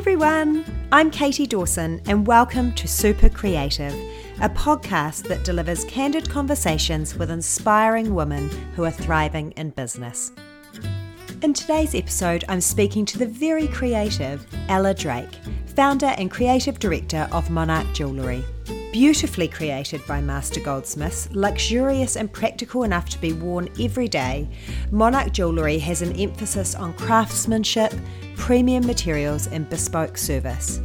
everyone, I'm Katie Dawson, and welcome to Super Creative, a podcast that delivers candid conversations with inspiring women who are thriving in business. In today's episode, I'm speaking to the very creative Ella Drake, founder and creative director of Monarch Jewellery. Beautifully created by master goldsmiths, luxurious and practical enough to be worn every day, Monarch Jewellery has an emphasis on craftsmanship, premium materials, and bespoke service.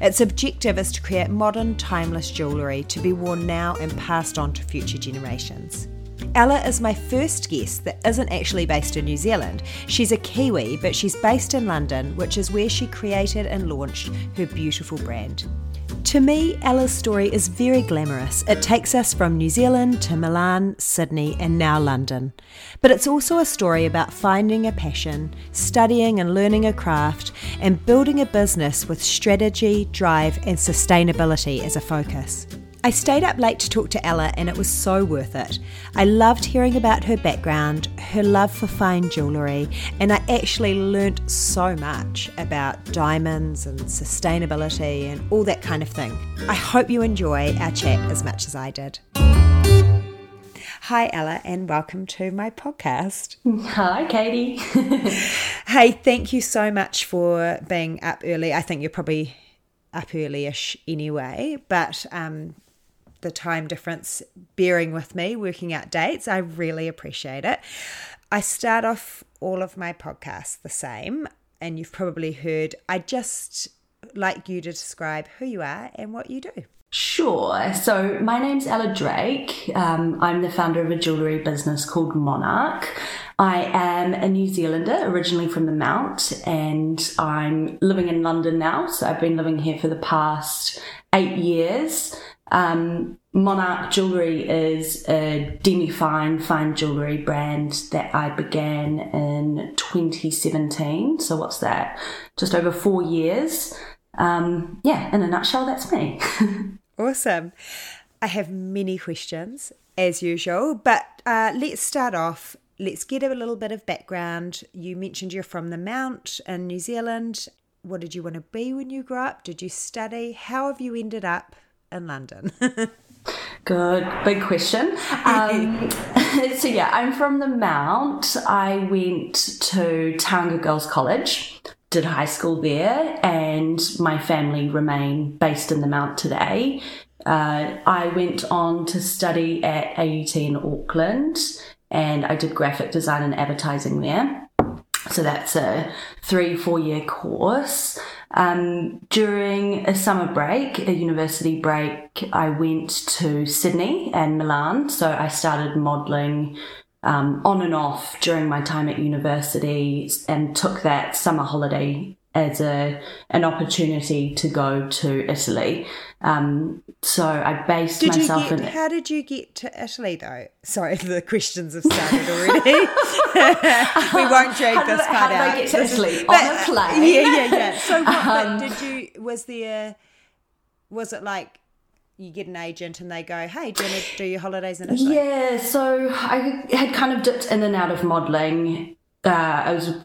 Its objective is to create modern, timeless jewellery to be worn now and passed on to future generations. Ella is my first guest that isn't actually based in New Zealand. She's a Kiwi, but she's based in London, which is where she created and launched her beautiful brand. To me, Ella's story is very glamorous. It takes us from New Zealand to Milan, Sydney, and now London. But it's also a story about finding a passion, studying and learning a craft, and building a business with strategy, drive, and sustainability as a focus. I stayed up late to talk to Ella and it was so worth it. I loved hearing about her background, her love for fine jewellery, and I actually learnt so much about diamonds and sustainability and all that kind of thing. I hope you enjoy our chat as much as I did. Hi, Ella, and welcome to my podcast. Hi, Katie. hey, thank you so much for being up early. I think you're probably up early-ish anyway, but um, the time difference bearing with me, working out dates. I really appreciate it. I start off all of my podcasts the same, and you've probably heard. I just like you to describe who you are and what you do. Sure. So my name's Ella Drake. Um, I'm the founder of a jewellery business called Monarch. I am a New Zealander, originally from the Mount, and I'm living in London now. So I've been living here for the past eight years. Um, Monarch Jewelry is a demi-fine fine jewelry brand that I began in 2017. So what's that? Just over four years. Um, yeah, in a nutshell, that's me. awesome. I have many questions as usual, but uh, let's start off. Let's get a little bit of background. You mentioned you're from the Mount in New Zealand. What did you want to be when you grew up? Did you study? How have you ended up in London? Good, big question. Um, so yeah, I'm from the Mount. I went to Tauranga Girls College, did high school there, and my family remain based in the Mount today. Uh, I went on to study at AUT in Auckland, and I did graphic design and advertising there. So that's a three, four year course. Um, during a summer break, a university break, I went to Sydney and Milan. So I started modelling um, on and off during my time at university and took that summer holiday as a an opportunity to go to Italy. Um, so I based did myself get, in. How did you get to Italy though? Sorry, the questions have started already. we won't drag how this part how did out. I get to Italy on a plane? Yeah, yeah, yeah. So, what, Um, did you? Was there? Was it like? You get an agent and they go, "Hey, do you want to do your holidays in Italy?" Yeah, so I had kind of dipped in and out of modelling. Uh, I was,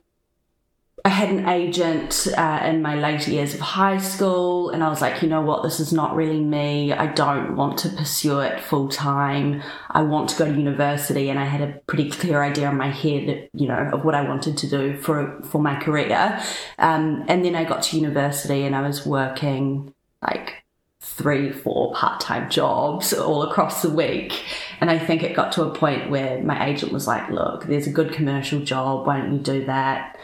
I had an agent uh, in my later years of high school, and I was like, you know what, this is not really me. I don't want to pursue it full time. I want to go to university, and I had a pretty clear idea in my head, you know, of what I wanted to do for for my career. Um, and then I got to university, and I was working like three, four part time jobs all across the week. And I think it got to a point where my agent was like, look, there's a good commercial job. Why don't you do that?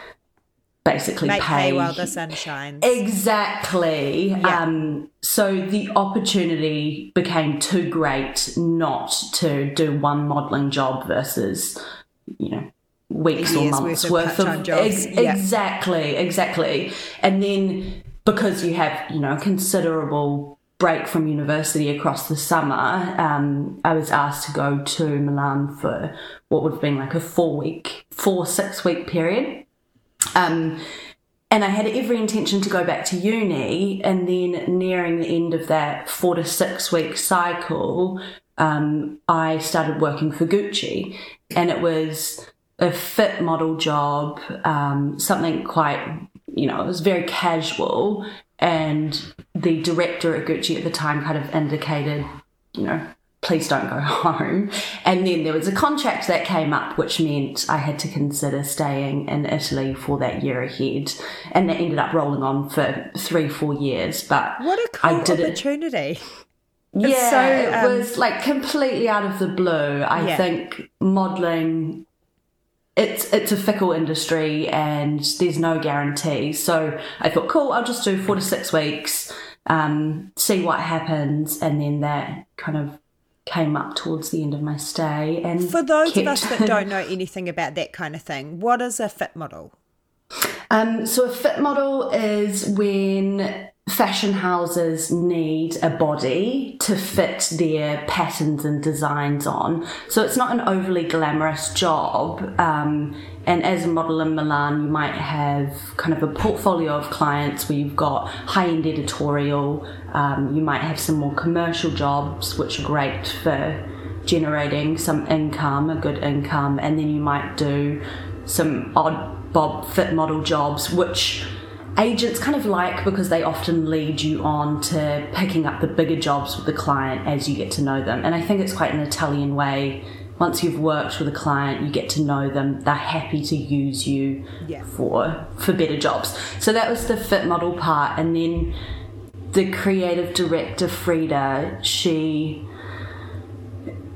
Basically, Make pay. while the sun shines. Exactly. Yeah. Um, so the opportunity became too great not to do one modelling job versus, you know, weeks or months worth worth of ex- Yeah. exactly, exactly. And then because you have, you know, considerable break from university across the summer, um, I was asked to go to Milan for what would have been like a four week, four, six week period. Um, and I had every intention to go back to uni, and then nearing the end of that four to six week cycle, um, I started working for Gucci, and it was a fit model job, um, something quite you know, it was very casual. And the director at Gucci at the time kind of indicated, you know, please don't go home. And then there was a contract that came up, which meant I had to consider staying in Italy for that year ahead. And that ended up rolling on for three, four years. But what a cool I did opportunity. It. yeah, so, um, it was like completely out of the blue. I yeah. think modeling it's it's a fickle industry and there's no guarantee. So I thought, cool, I'll just do four to six weeks, um, see what happens, and then that kind of came up towards the end of my stay. And for those kept... of us that don't know anything about that kind of thing, what is a fit model? Um, so a fit model is when fashion houses need a body to fit their patterns and designs on. So it's not an overly glamorous job. Um, and as a model in Milan, you might have kind of a portfolio of clients where you've got high end editorial, um, you might have some more commercial jobs, which are great for generating some income, a good income, and then you might do some odd bob fit model jobs, which agents kind of like because they often lead you on to picking up the bigger jobs with the client as you get to know them. And I think it's quite an Italian way. Once you've worked with a client, you get to know them. They're happy to use you yeah. for for better jobs. So that was the fit model part, and then the creative director Frida, she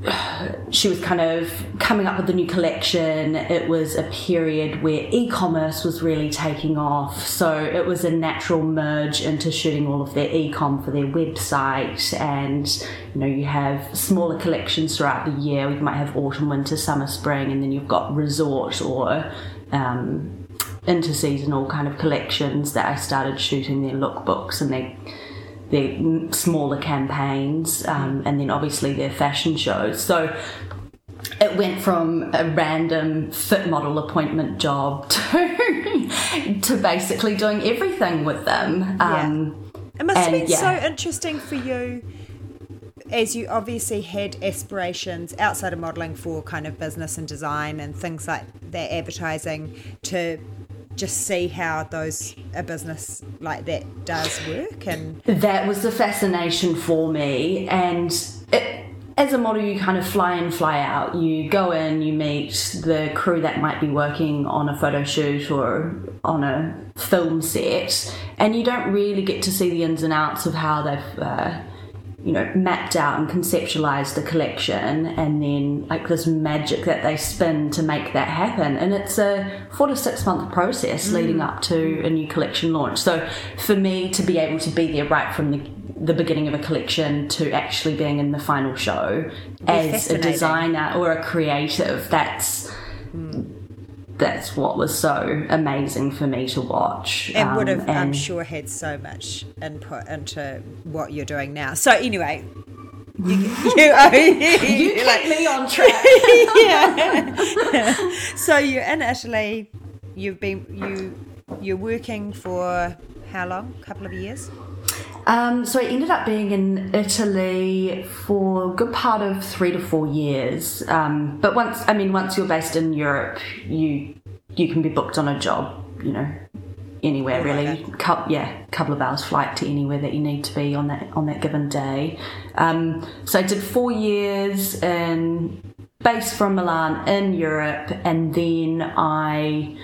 she was kind of coming up with a new collection. It was a period where e commerce was really taking off. So it was a natural merge into shooting all of their e com for their website. And, you know, you have smaller collections throughout the year. You might have autumn, winter, summer, spring, and then you've got resort or um, interseasonal kind of collections that I started shooting their lookbooks and they their smaller campaigns, um, and then obviously their fashion shows. So it went from a random fit model appointment job to to basically doing everything with them. Um, yeah. It must and, have been yeah. so interesting for you as you obviously had aspirations outside of modeling for kind of business and design and things like that advertising to just see how those a business like that does work and that was the fascination for me. And it, as a model you kind of fly in fly out. You go in you meet the crew that might be working on a photo shoot or on a film set. And you don't really get to see the ins and outs of how they've uh, you know, mapped out and conceptualized the collection and then like this magic that they spin to make that happen. And it's a four to six month process mm. leading up to a new collection launch. So for me to be able to be there right from the the beginning of a collection to actually being in the final show as a designer or a creative, that's mm that's what was so amazing for me to watch. And um, would have, and I'm sure, had so much input into what you're doing now. So anyway, you, you, oh, you keep like, me on track. yeah. so you're in Italy. You've been you you're working for how long? A couple of years. Um, so I ended up being in Italy for a good part of three to four years. Um, but once, I mean, once you're based in Europe, you you can be booked on a job, you know, anywhere really. Co- yeah, a couple of hours flight to anywhere that you need to be on that on that given day. Um, so I did four years in based from Milan in Europe, and then I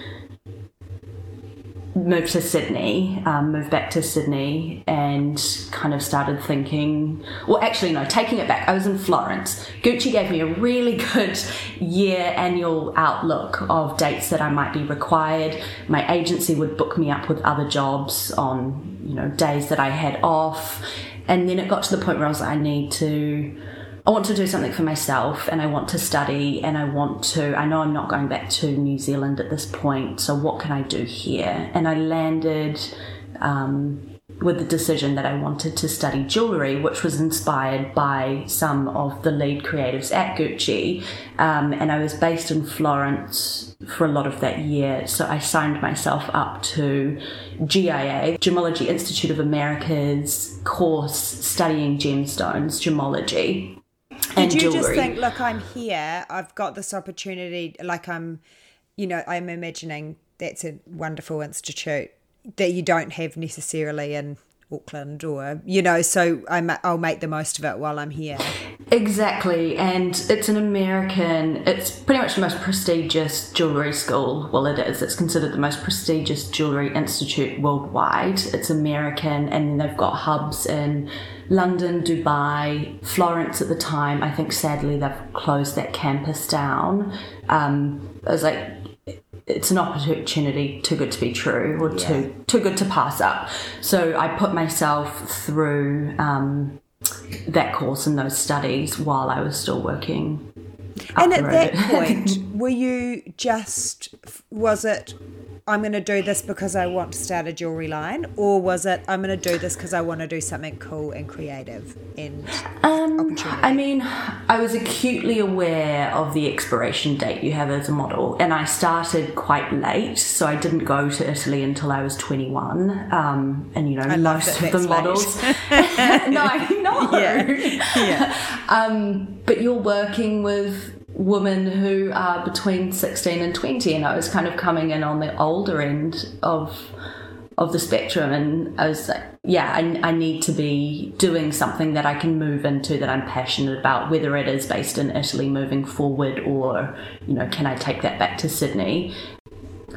moved to Sydney, um, moved back to Sydney, and kind of started thinking. Well, actually, no, taking it back. I was in Florence. Gucci gave me a really good year annual outlook of dates that I might be required. My agency would book me up with other jobs on you know days that I had off, and then it got to the point where I was like, I need to I want to do something for myself and I want to study and I want to, I know I'm not going back to New Zealand at this point, so what can I do here? And I landed um, with the decision that I wanted to study jewellery, which was inspired by some of the lead creatives at Gucci. Um, and I was based in Florence for a lot of that year, so I signed myself up to GIA, Gemology Institute of America's course studying gemstones, gemology. Did you jewelry. just think, look, I'm here, I've got this opportunity, like I'm, you know, I'm imagining that's a wonderful institute that you don't have necessarily in Auckland or you know so I I'll make the most of it while I'm here. Exactly, and it's an American. It's pretty much the most prestigious jewelry school. Well, it is. It's considered the most prestigious jewelry institute worldwide. It's American, and they've got hubs in London, Dubai, Florence at the time. I think sadly they've closed that campus down. Um, it was like it's an opportunity too good to be true or yeah. too too good to pass up. So I put myself through um, that course and those studies while I was still working. And at that point, were you just was it I'm going to do this because I want to start a jewelry line, or was it I'm going to do this because I want to do something cool and creative and um, opportunity? I mean, I was acutely aware of the expiration date you have as a model, and I started quite late, so I didn't go to Italy until I was 21. Um, and you know, I most of the models. no, I know. Yeah. yeah. Um, but you're working with women who are between 16 and 20 and I was kind of coming in on the older end of of the spectrum and I was like yeah I, I need to be doing something that I can move into that I'm passionate about whether it is based in Italy moving forward or you know can I take that back to Sydney?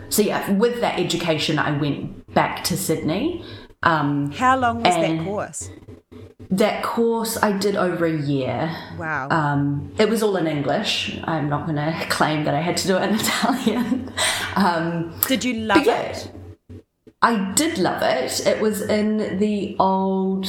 So yeah with that education I went back to Sydney um, how long was that course that course I did over a year. Wow. Um, it was all in English. I'm not going to claim that I had to do it in Italian. Um, did you love yeah, it? I did love it. It was in the old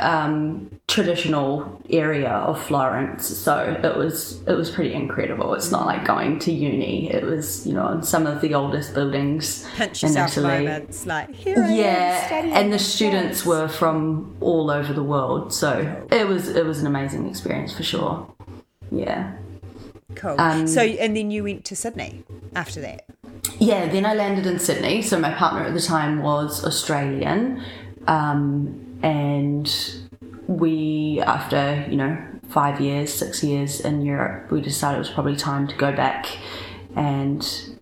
um, traditional area of Florence, so it was it was pretty incredible. It's not like going to uni. It was you know in some of the oldest buildings Pinch in Italy. Moments, like here yeah, and the students were from all over the world, so it was it was an amazing experience for sure. Yeah. Cool. Um, so and then you went to Sydney after that. Yeah, then I landed in Sydney. So my partner at the time was Australian. Um, and we, after you know five years, six years in Europe, we decided it was probably time to go back and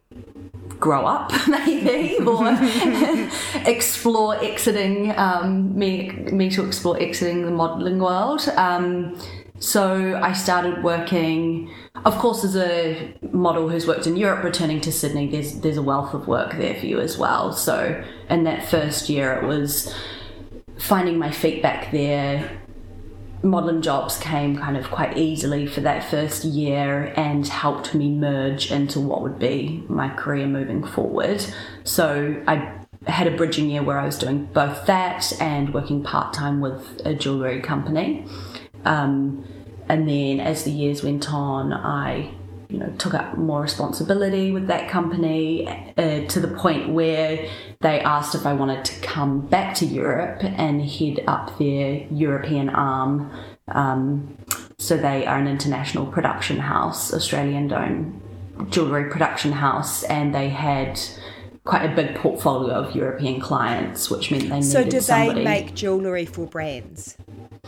grow up, maybe, or explore exiting um, me me to explore exiting the modelling world. Um, so I started working. Of course, as a model who's worked in Europe, returning to Sydney, there's there's a wealth of work there for you as well. So in that first year, it was finding my feet back there, modelling jobs came kind of quite easily for that first year and helped me merge into what would be my career moving forward. So I had a bridging year where I was doing both that and working part time with a jewellery company. Um, and then as the years went on, I you know took up more responsibility with that company uh, to the point where they asked if I wanted to come back to Europe and head up their European arm. Um, so they are an international production house, Australian owned jewellery production house, and they had quite a big portfolio of European clients, which meant they needed so did somebody. they make jewellery for brands?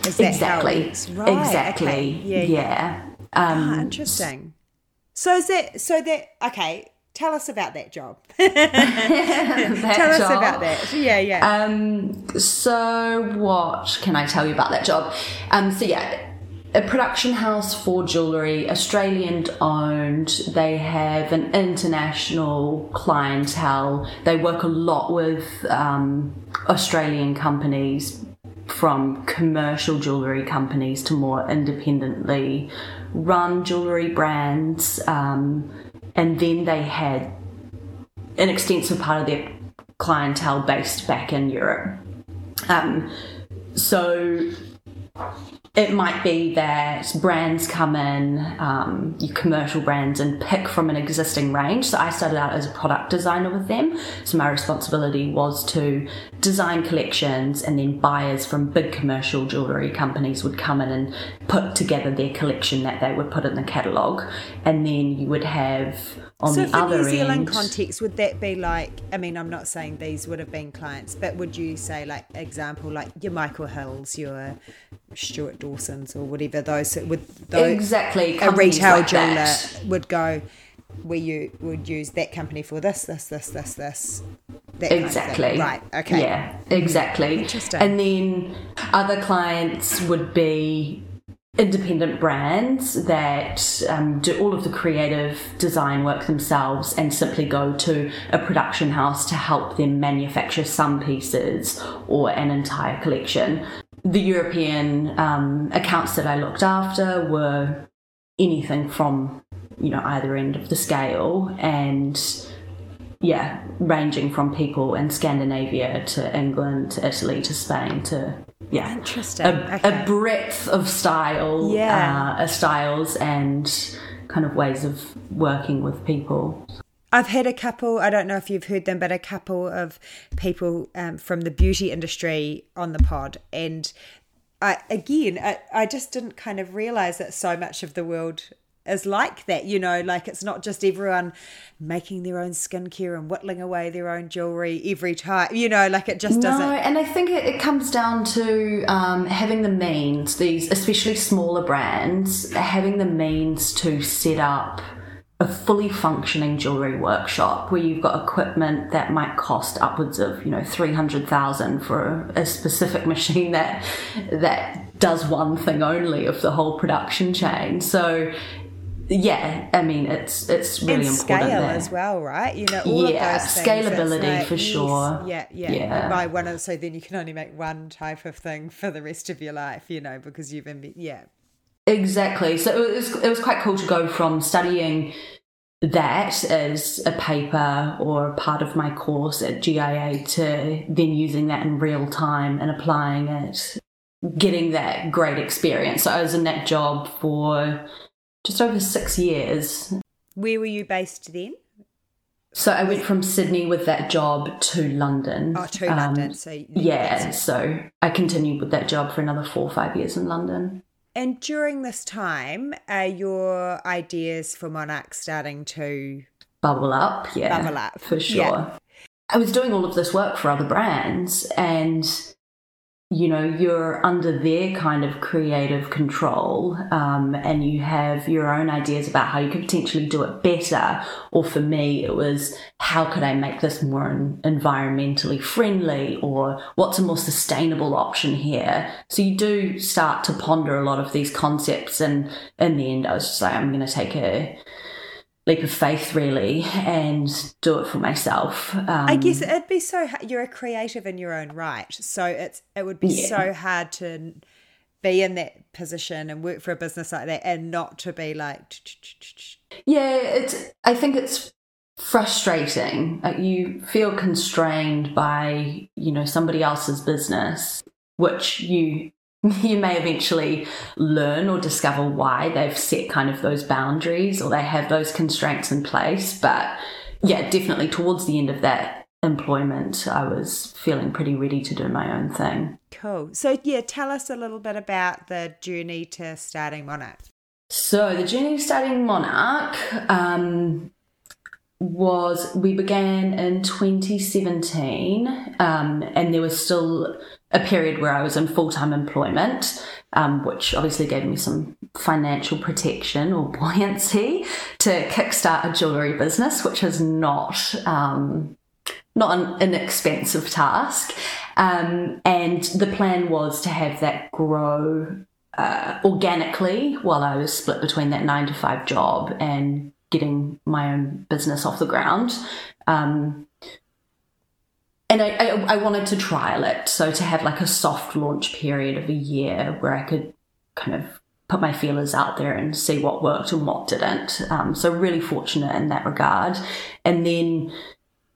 exactly. Right. Exactly. Okay. Yeah. yeah. Um, ah, interesting. So is that so that okay? Tell us about that job. that tell job. us about that. Yeah, yeah. Um, so what can I tell you about that job? Um, so yeah, a production house for jewellery, Australian owned. They have an international clientele. They work a lot with um, Australian companies, from commercial jewellery companies to more independently run jewellery brands. Um, and then they had an extensive part of their clientele based back in Europe. Um, so it might be that brands come in, um, your commercial brands, and pick from an existing range. So I started out as a product designer with them. So my responsibility was to design collections, and then buyers from big commercial jewellery companies would come in and put together their collection that they would put in the catalogue. And then you would have on so the other New Zealand end, context, would that be like? I mean, I'm not saying these would have been clients, but would you say like example like your Michael Hills, your Stewart Dawson's, or whatever those would those exactly a retail like jeweler that. would go. We you would use that company for this, this, this, this, this. exactly. Right. Okay. Yeah, exactly. Interesting. And then other clients would be independent brands that um, do all of the creative design work themselves and simply go to a production house to help them manufacture some pieces or an entire collection. The European um, accounts that I looked after were anything from you know either end of the scale and yeah ranging from people in Scandinavia to England to Italy to Spain to yeah Interesting. a, Okay. a breadth of style Yeah. uh, styles and kind of ways of working with people I've had a couple, I don't know if you've heard them, but a couple of people um, from the beauty industry on the pod. And I, again, I, I just didn't kind of realize that so much of the world is like that, you know, like it's not just everyone making their own skincare and whittling away their own jewelry every time, you know, like it just doesn't. No, and I think it, it comes down to um, having the means, these especially smaller brands, having the means to set up a fully functioning jewelry workshop where you've got equipment that might cost upwards of you know three hundred thousand for a, a specific machine that that does one thing only of the whole production chain. So. Yeah, I mean it's it's really and important scale there. as well, right? You know, all Yeah, of those things. scalability It's for sure. Yeah, yeah. Yeah. By one, so then you can only make one type of thing for the rest of your life, you know, because you've been, yeah. Exactly. So it was it was quite cool to go from studying that as a paper or part of my course at GIA to then using that in real time and applying it, getting that great experience. So I was in that job for just over six years. Where were you based then? So I went from Sydney with that job to London. Oh, to Um, London. So Yeah, so I continued with that job for another four or five years in London. And during this time, are your ideas for Monarch starting to bubble up yeah Bubble up, for sure yeah. i was doing all of this work for other brands and you know you're under their kind of creative control um, and you have your own ideas about how you could potentially do it better. Or for me it was how could i make this more environmentally friendly? Or what's a more sustainable option here? So you do start to ponder a lot of these concepts and in the end i was just like i'm going to take a leap of faith really and do it for myself um, I guess it'd be so you're a creative in your own right. So it's it would be Yeah. so hard to be in that position and work for a business like that and not to be like yeah it's i think it's frustrating like you feel constrained by you know somebody else's business which you you may eventually learn or discover why they've set kind of those boundaries or they have those constraints in place but yeah definitely towards the end of that employment i was feeling pretty ready to do my own thing cool. So yeah, tell us a little bit about the journey to starting Monarch. So the journey to starting Monarch um, was we began in 2017, um, and there was still a period where I was in full time employment, um, which obviously gave me some financial protection or buoyancy to kickstart a jewelry business, which is not. Um, not an inexpensive task. Um, and the plan was to have that grow uh, organically while I was split between that nine to five job and getting my own business off the ground. Um, and I, I, I wanted to trial it. So to have like a soft launch period of a year where I could kind of put my feelers out there and see what worked and what didn't. Um, so really fortunate in that regard. And then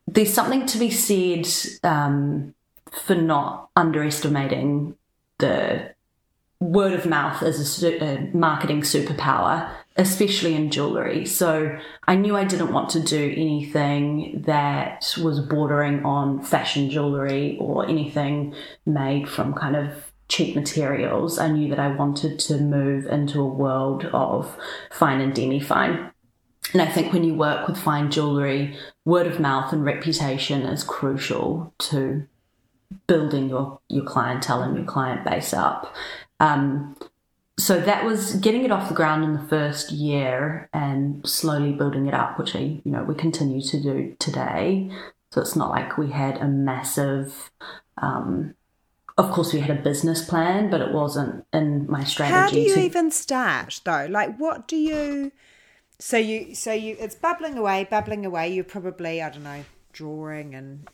there's something to be said um, for not underestimating the word of mouth as a, a marketing superpower, especially in jewelry. So I knew I didn't want to do anything that was bordering on fashion jewelry or anything made from kind of cheap materials. I knew that I wanted to move into a world of fine and demi fine. And I think when you work with fine jewelry, word of mouth and reputation is crucial to building your, your clientele and your client base up. Um, so that was getting it off the ground in the first year and slowly building it up, which I, you know, we continue to do today. So it's not like we had a massive. Um, of course, we had a business plan, but it wasn't in my strategy. How do you to- even start though? Like, what do you? So you, so you, it's bubbling away, bubbling away. You're probably, I don't know, drawing and,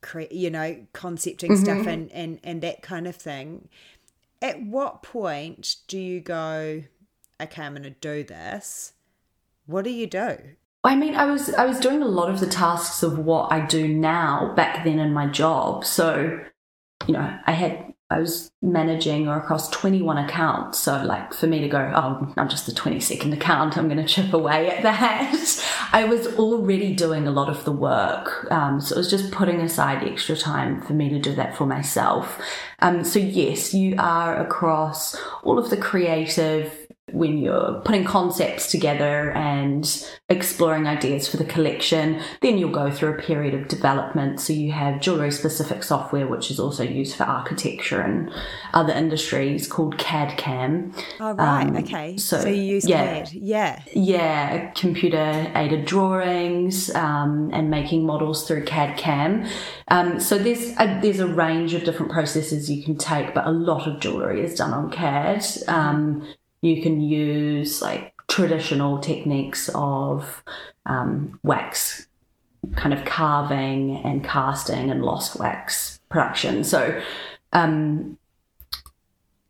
cre- you know, concepting Mm-hmm. stuff and and and that kind of thing. At what point do you go? Okay, I'm going to do this. What do you do? I mean, I was I was doing a lot of the tasks of what I do now back then in my job. So, you know, I had I was managing or across 21 accounts. So, like for me to go, oh, I'm just the 22nd account. I'm going to chip away at that. I was already doing a lot of the work. Um, so it was just putting aside extra time for me to do that for myself. Um, so yes, you are across all of the creative when you're putting concepts together and exploring ideas for the collection, then you'll go through a period of development. So you have jewelry specific software, which is also used for architecture and other industries called CAD CAM. Oh right, Um, okay. So, so, you use yeah. CAD, yeah. Yeah, computer aided drawings um, and making models through CAD CAM. Um, so there's a, there's a range of different processes you can take, but a lot of jewelry is done on CAD. You can use like traditional techniques of um, wax kind of carving and casting and lost wax production. So um,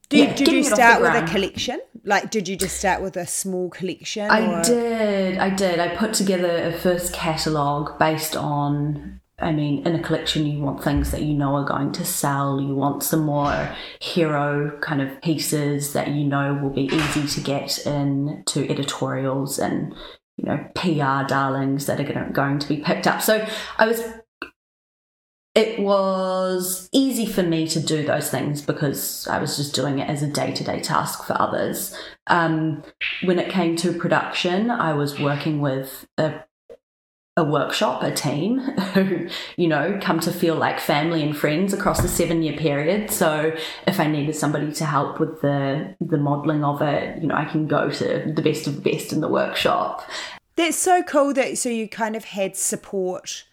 Do you, Yeah, did you getting it off the start with a collection? Like, did you just start with a small collection? I or- did. I did. I put together a first catalogue based on. I mean, in a collection, you want things that you know are going to sell. You want some more hero kind of pieces that you know will be easy to get into editorials and, you know, PR darlings that are going to be picked up. So I was it was easy for me to do those things because I was just doing it as a day to day task for others. Um, when it came to production, I was working with a a workshop, a team who, you know, come to feel like family and friends across the seven year period. So if I needed somebody to help with the the modelling of it, you know, I can go to the best of the best in the workshop. That's so cool that so you kind of had support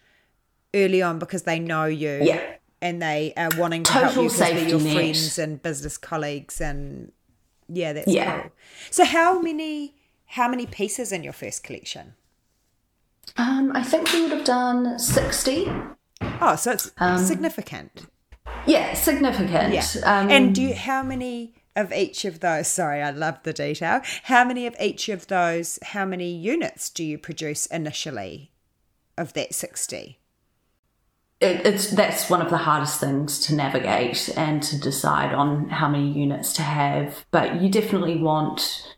early on because they know you. Yeah. And they are wanting to help Total you because your net. friends and business colleagues and yeah, that's Yeah. cool. So how many how many pieces in your first collection? Um, I think we would have done sixty. Oh, so it's Um, significant. Yeah, significant. Yeah. Um, and do you, how many of each of those? Sorry, I love the detail. How many of each of those? How many units do you produce initially of that sixty? it, it's that's one of the hardest things to navigate and to decide on how many units to have. But you definitely want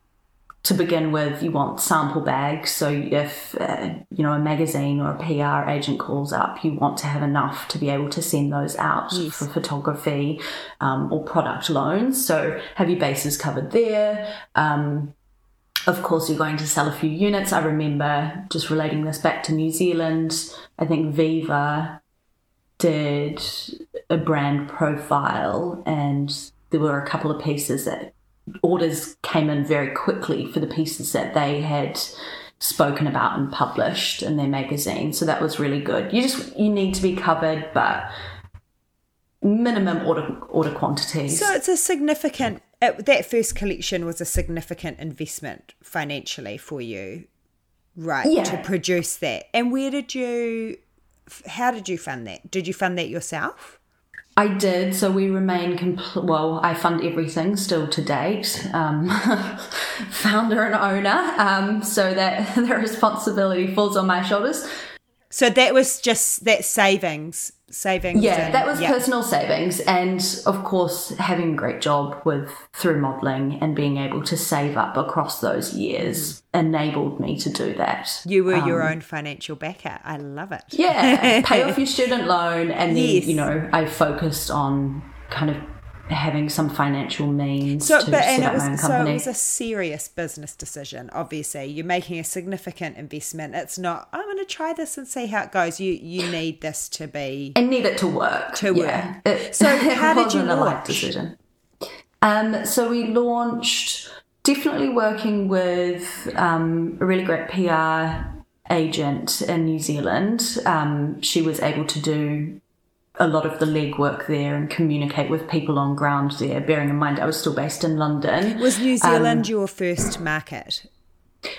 to begin with. You want sample bags. So if uh, you know a magazine or a PR agent calls up, you want to have enough to be able to send those out Yes. for photography um, or product loans. So have your bases covered there. Um, of course, you're going to sell a few units. I remember just relating this back to New Zealand. I think Viva did a brand profile, and there were a couple of pieces that orders came in very quickly for the pieces that they had spoken about and published in their magazine. So that was really good. You just you need to be covered, but minimum order order quantities. So it's a significant. It, that first collection was a significant investment financially for you, right? Yeah. To produce that, and where did you? How did you fund that? Did you fund that yourself? I did. So we remain compl- well. I fund everything still to date. Um, founder and owner. Um, so that the responsibility falls on my shoulders. So that was just that savings, savings. Yeah, and- that was yeah. personal savings, and of course having a great job with through modelling and being able to save up across those years enabled me to do that. You were your own financial backer. I love it. Um, Yeah, pay off your student loan, and then Yes. you know I focused on kind of having some financial means So, to but set up my own was so company. it was a serious business decision. Obviously, you're making a significant investment. It's not. I'm going to try this and see how it goes. You you need this to be. and need it to work. To yeah. It, So how did you wasn't a launch? decision. Um, so we launched, definitely working with um, a really great PR agent in New Zealand. Um, she was able to do a lot of the legwork there and communicate with people on ground there, bearing in mind I was still based in London. Was New Zealand um, your first market?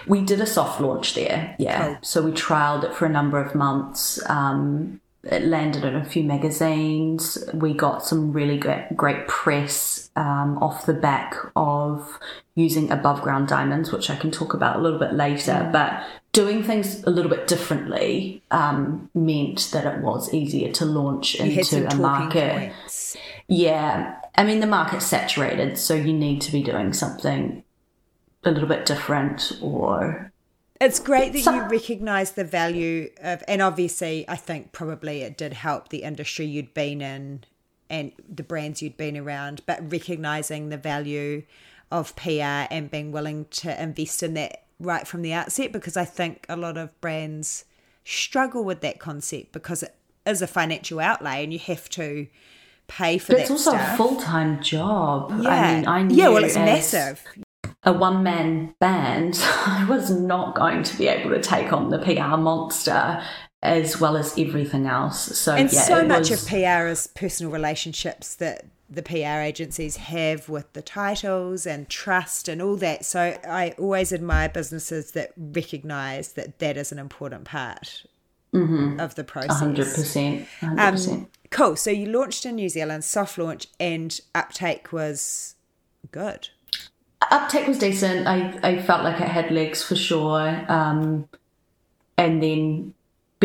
We did a soft launch there, yeah. Cool. So we trialed it for a number of months. Um, it landed in a few magazines. We got some really great, great press um, off the back of using above ground diamonds, which I can talk about a little bit later. Yeah. But doing things a little bit differently um, meant that it was easier to launch into a market. Points. Yeah. I mean, the market's saturated, so you need to be doing something a little bit different or it's great that you recognise the value of, and obviously, I think probably it did help the industry you'd been in and the brands you'd been around, but recognising the value of PR and being willing to invest in that right from the outset, because I think a lot of brands struggle with that concept because it is a financial outlay and you have to pay for but that. It's also stuff. a full time job. Yeah, I mean, I yeah. Well, it's massive a one man band, I was not going to be able to take on the PR monster as well as everything else. So and yeah, so much was... of PR is personal relationships that the PR agencies have with the titles and trust and all that. So I always admire businesses that recognise that that is an important part mm-hmm. of the process. hundred percent. Um, cool. So you launched in New Zealand, soft launch, and uptake was good uptake was decent. I, I felt like it had legs for sure. Um, and then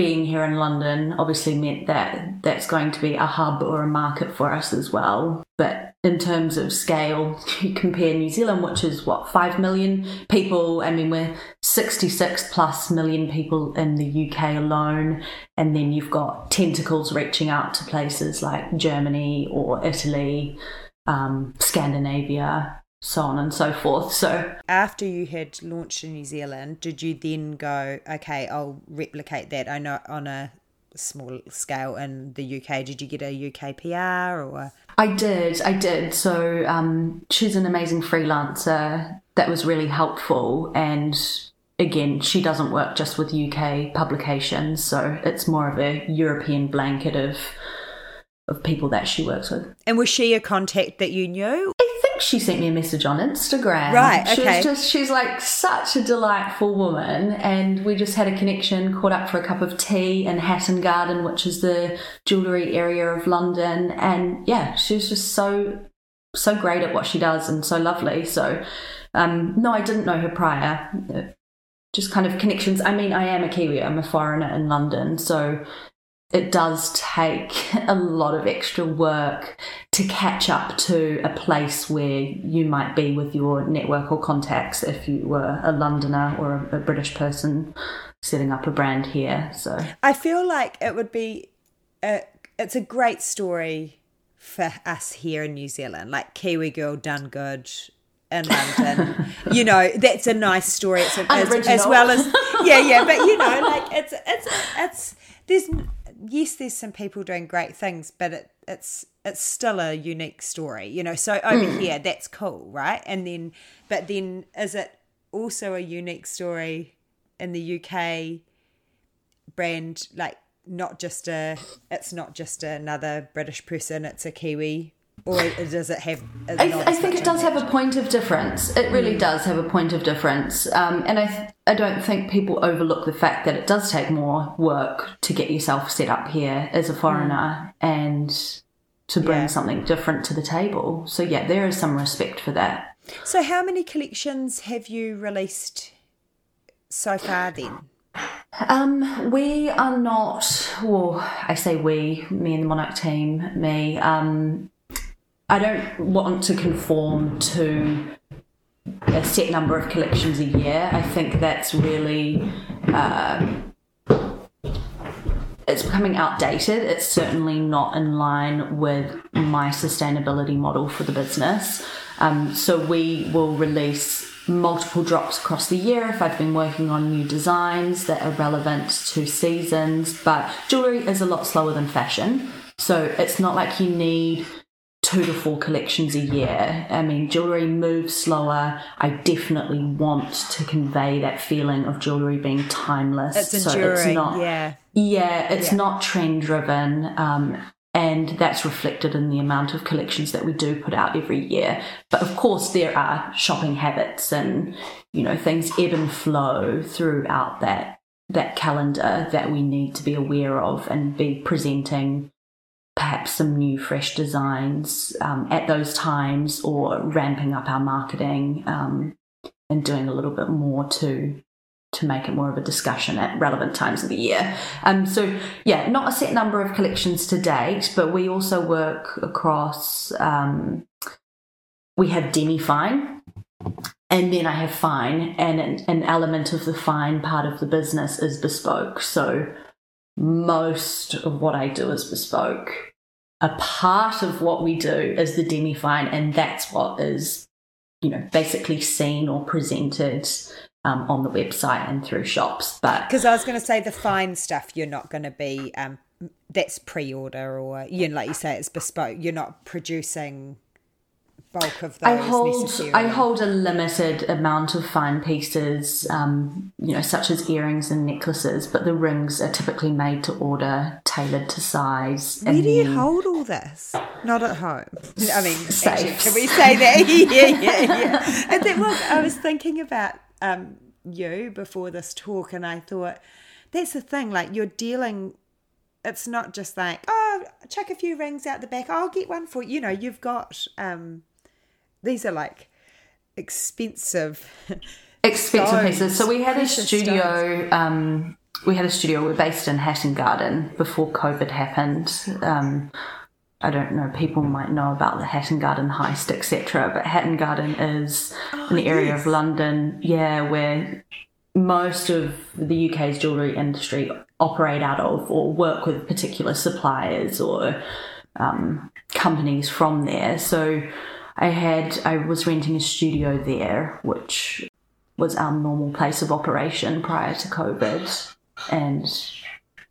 being here in London obviously meant that that's going to be a hub or a market for us as well. But in terms of scale, you compare New Zealand, which is what, 5 million people. I mean, we're 66 plus million people in the UK alone. And then you've got tentacles reaching out to places like Germany or Italy, um, Scandinavia so on and so forth. So after you had launched in New Zealand, did you then go, okay, I'll replicate that? I know on a small scale in the UK. Did you get a UK PR or? I did, I did. So um, she's an amazing freelancer. That was really helpful. And again, she doesn't work just with UK publications, so it's more of a European blanket of of people that she works with. And was she a contact that you knew? She sent me a message on Instagram. Right. Okay. She was just she's like such a delightful woman and we just had a connection, caught up for a cup of tea in Hatton Garden, which is the jewellery area of London. And yeah, she was just so so great at what she does and so lovely. So um no, I didn't know her prior. Just kind of connections. I mean, I am a Kiwi, I'm a foreigner in London, so it does take a lot of extra work to catch up to a place where you might be with your network or contacts if you were a Londoner or a, British person setting up a brand here. So I feel like it would be a, it's a great story for us here in New Zealand, like Kiwi girl done good in London. you know, that's a nice story. It's a, as, as well as yeah, yeah, but you know, like it's it's it's there's yes, there's some people doing great things, but it, it's it's still a unique story, you know. So over mm. here, that's cool, right? And then, but then, is it also a unique story in the UK brand? Like, not just a, it's not just another British person; it's a Kiwi or does it have? I, I think it does have a point of difference. It really mm. does have a point of difference, um, and I th- I don't think people overlook the fact that it does take more work to get yourself set up here as a foreigner mm. and to bring yeah. something different to the table. So yeah, there is some respect for that. So how many collections have you released so far then? Um, we are not, well, I say we, me and the Monarch team, me. Um, I don't want to conform to a set number of collections a year. I think that's really uh, it's becoming outdated. It's certainly not in line with my sustainability model for the business. Um, so we will release multiple drops across the year if I've been working on new designs that are relevant to seasons. But jewelry is a lot slower than fashion. So it's not like you need two to four collections a year. I mean, jewelry moves slower. I definitely want to convey that feeling of jewelry being timeless. It's enduring, so it's not, yeah. Yeah, it's yeah. not trend driven. Um, and that's reflected in the amount of collections that we do put out every year. But of course, there are shopping habits and you know things ebb and flow throughout that that calendar that we need to be aware of and be presenting perhaps some new fresh designs um, at those times or ramping up our marketing um, and doing a little bit more to to make it more of a discussion at relevant times of the year. Um, so yeah, not a set number of collections to date, but we also work across. Um, we have demi fine, and then I have fine, and an, an element of the fine part of the business is bespoke. So most of what I do is bespoke. A part of what we do is the demi fine, and that's what is, you know, basically seen or presented um, on the website and through shops. But because I was going to say the fine stuff, you're not going to be um, that's pre-order or you know, like you say, it's bespoke. You're not producing bulk of those. I hold I hold a limited amount of fine pieces, um, you know, such as earrings and necklaces, but the rings are typically made to order, tailored to size. Where do you hold all this? Not at home. I mean, actually, can we say that? yeah, yeah, yeah. And then, well, I was thinking about um, you before this talk, and I thought that's the thing. Like you're dealing. It's not just like oh, chuck a few rings out the back. I'll get one for you. You know, you've got um, these are like expensive. Expensive stones, pieces. So we had a studio. Um, we had a studio. We're based in Hatton Garden before COVID happened. Um, I don't know, people might know about the Hatton Garden heist, etc. But Hatton Garden is oh, an area yes. of London, yeah, where most of the UK's jewellery industry operate out of or work with particular suppliers or um, companies from there. So I had, I was renting a studio there, which was our normal place of operation prior to COVID. And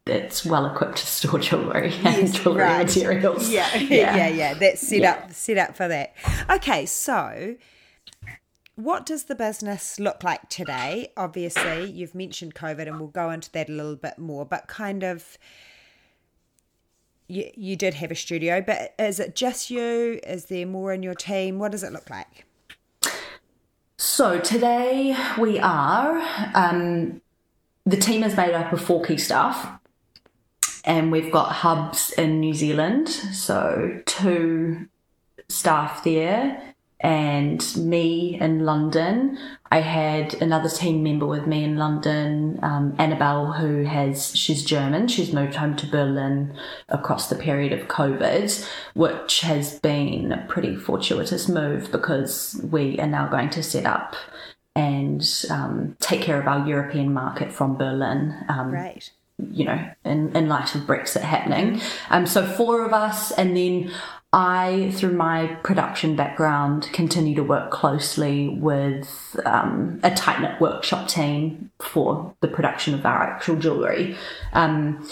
it's well equipped to store jewelry and yes, jewelry right. materials. Yeah, yeah, yeah, yeah. That's set yeah. up set up for that. Okay, so what does the business look like today? Obviously, you've mentioned COVID, and we'll go into that a little bit more. But kind of, you you did have a studio, but is it just you? Is there more in your team? What does it look like? So today we are. Um, the team is made up of four key staff and we've got hubs in New Zealand, so two staff there, and me in London. I had another team member with me in London, um, Annabelle, who has she's German. She's moved home to Berlin across the period of COVID, which has been a pretty fortuitous move because we are now going to set up and um, take care of our European market from Berlin. Um, right you know, in, in light of Brexit happening. Um, so four of us, and then I, through my production background, continue to work closely with um, a tight knit workshop team for the production of our actual jewellery. Um,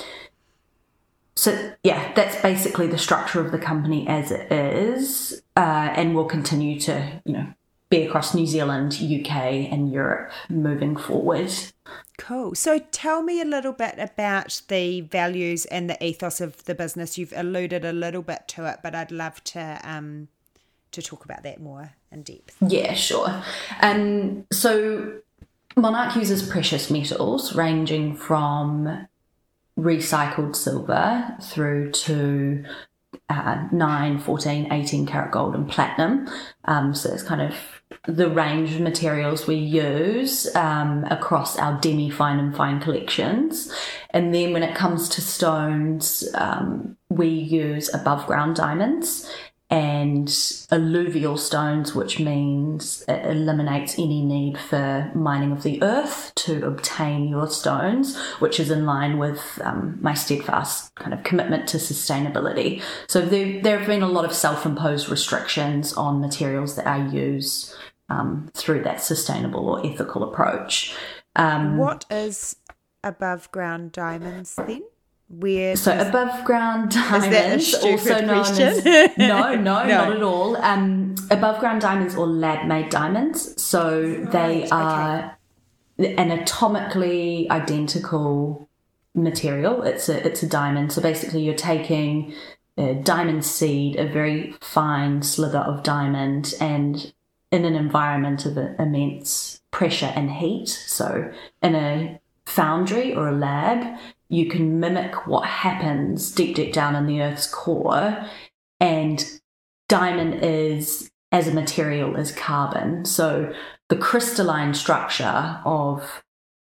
so yeah, that's basically the structure of the company as it is, uh, and we'll continue to, you know, be across New Zealand, UK, and Europe moving forward. Cool. So tell me a little bit about the values and the ethos of the business. You've alluded a little bit to it, but I'd love to um, to talk about that more in depth. Yeah, sure. Um, so Monarch uses precious metals ranging from recycled silver through to uh, 9, 14, 18 karat gold and platinum. Um, so it's kind of the range of materials we use um, across our demi fine and fine collections. And then when it comes to stones, um, we use above ground diamonds and alluvial stones, which means it eliminates any need for mining of the earth to obtain your stones, which is in line with um, my steadfast kind of commitment to sustainability. So there, there have been a lot of self imposed restrictions on materials that I use um, through that sustainable or ethical approach. Um, what is above ground diamonds then? Where So does- above ground diamonds, also known question? as no, no, No. not at all. Um, above ground diamonds or lab made diamonds. So they okay. are an atomically identical material. It's a it's a diamond. So basically, you're taking a diamond seed, a very fine sliver of diamond, and in an environment of immense pressure and heat. So in a foundry or a lab, you can mimic what happens deep, deep down in the Earth's core. And diamond is, as a material, is carbon. So the crystalline structure of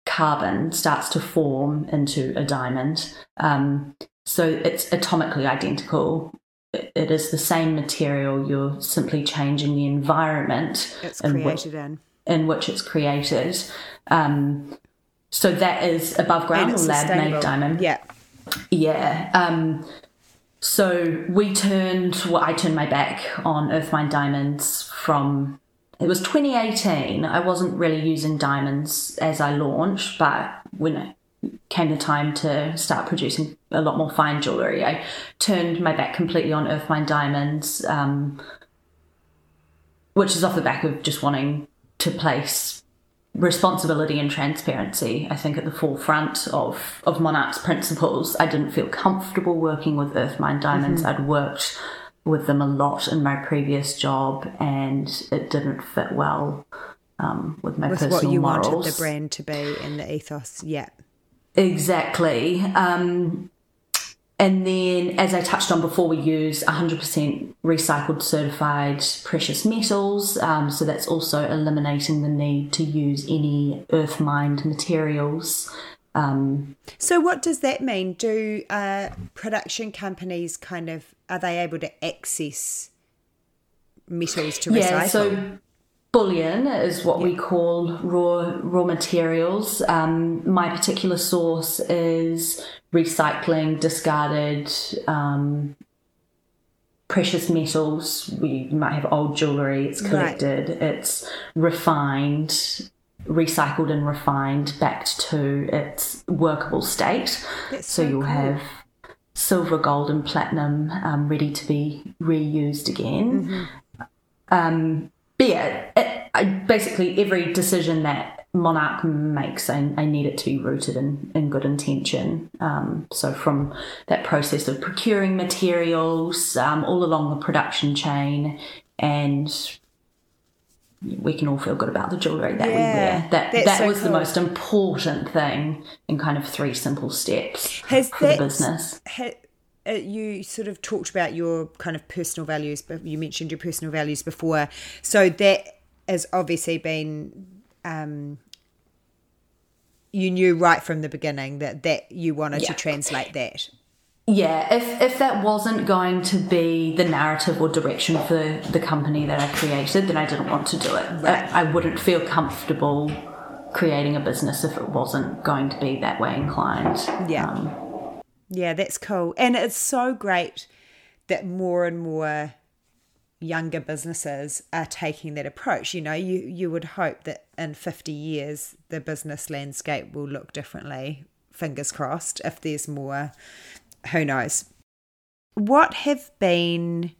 carbon starts to form into a diamond. Um, so it's atomically identical. It- is the same material. You're simply changing the environment it's in which, created in. in which it's created. Um, so that is above ground or lab made diamond. Yeah. Yeah. Um, so we turned, well, I turned my back on Earth Earthmine diamonds from, it was 2018. I wasn't really using diamonds as I launched, but when it came the time to start producing a lot more fine jewellery, I turned my back completely on Earthmine diamonds, um, which is off the back of just wanting to place responsibility and transparency, I think, at the forefront of, of Monarch's principles. I didn't feel comfortable working with Earthmine Diamonds. I'd worked with them a lot in my previous job and it didn't fit well um, with my With personal what you morals. wanted the brand to be and the ethos. Yeah. Exactly. Um, and then, as I touched on before, we use 100% recycled certified precious metals. Um, so that's also eliminating the need to use any earth mined materials. Um, So what does that mean? Do uh, production companies kind of are they able to access metals to yeah, recycle? so bullion is what we call raw raw materials. Um, my particular source is recycling discarded um, precious metals. We might have old jewelry. It's Right. collected. It's refined, recycled and refined back to its workable state. That's so so you'll cool. have silver, gold, and platinum um, ready to be reused again. Mm-hmm. Um, but yeah, it, I, basically every decision that Monarch makes, I, I need it to be rooted in, in good intention. Um, so from that process of procuring materials um, all along the production chain, and we can all feel good about the jewellery that we wear. That that so was the most important thing in kind of three simple steps Has for that the business. ha- you sort of talked about your kind of personal values, but you mentioned your personal values before. So that has obviously been. Um, you knew right from the beginning that that you wanted to translate that. Yeah, if if that wasn't going to be the narrative or direction for the company that I created, then I didn't want to do it. Right. I, I wouldn't feel comfortable creating a business if it wasn't going to be that way inclined. Yeah. Um, Yeah, that's cool. And it's so great that more and more younger businesses are taking that approach. You know, you, you would hope that in 50 years, the business landscape will look differently. Fingers crossed, if there's more, who knows. What have been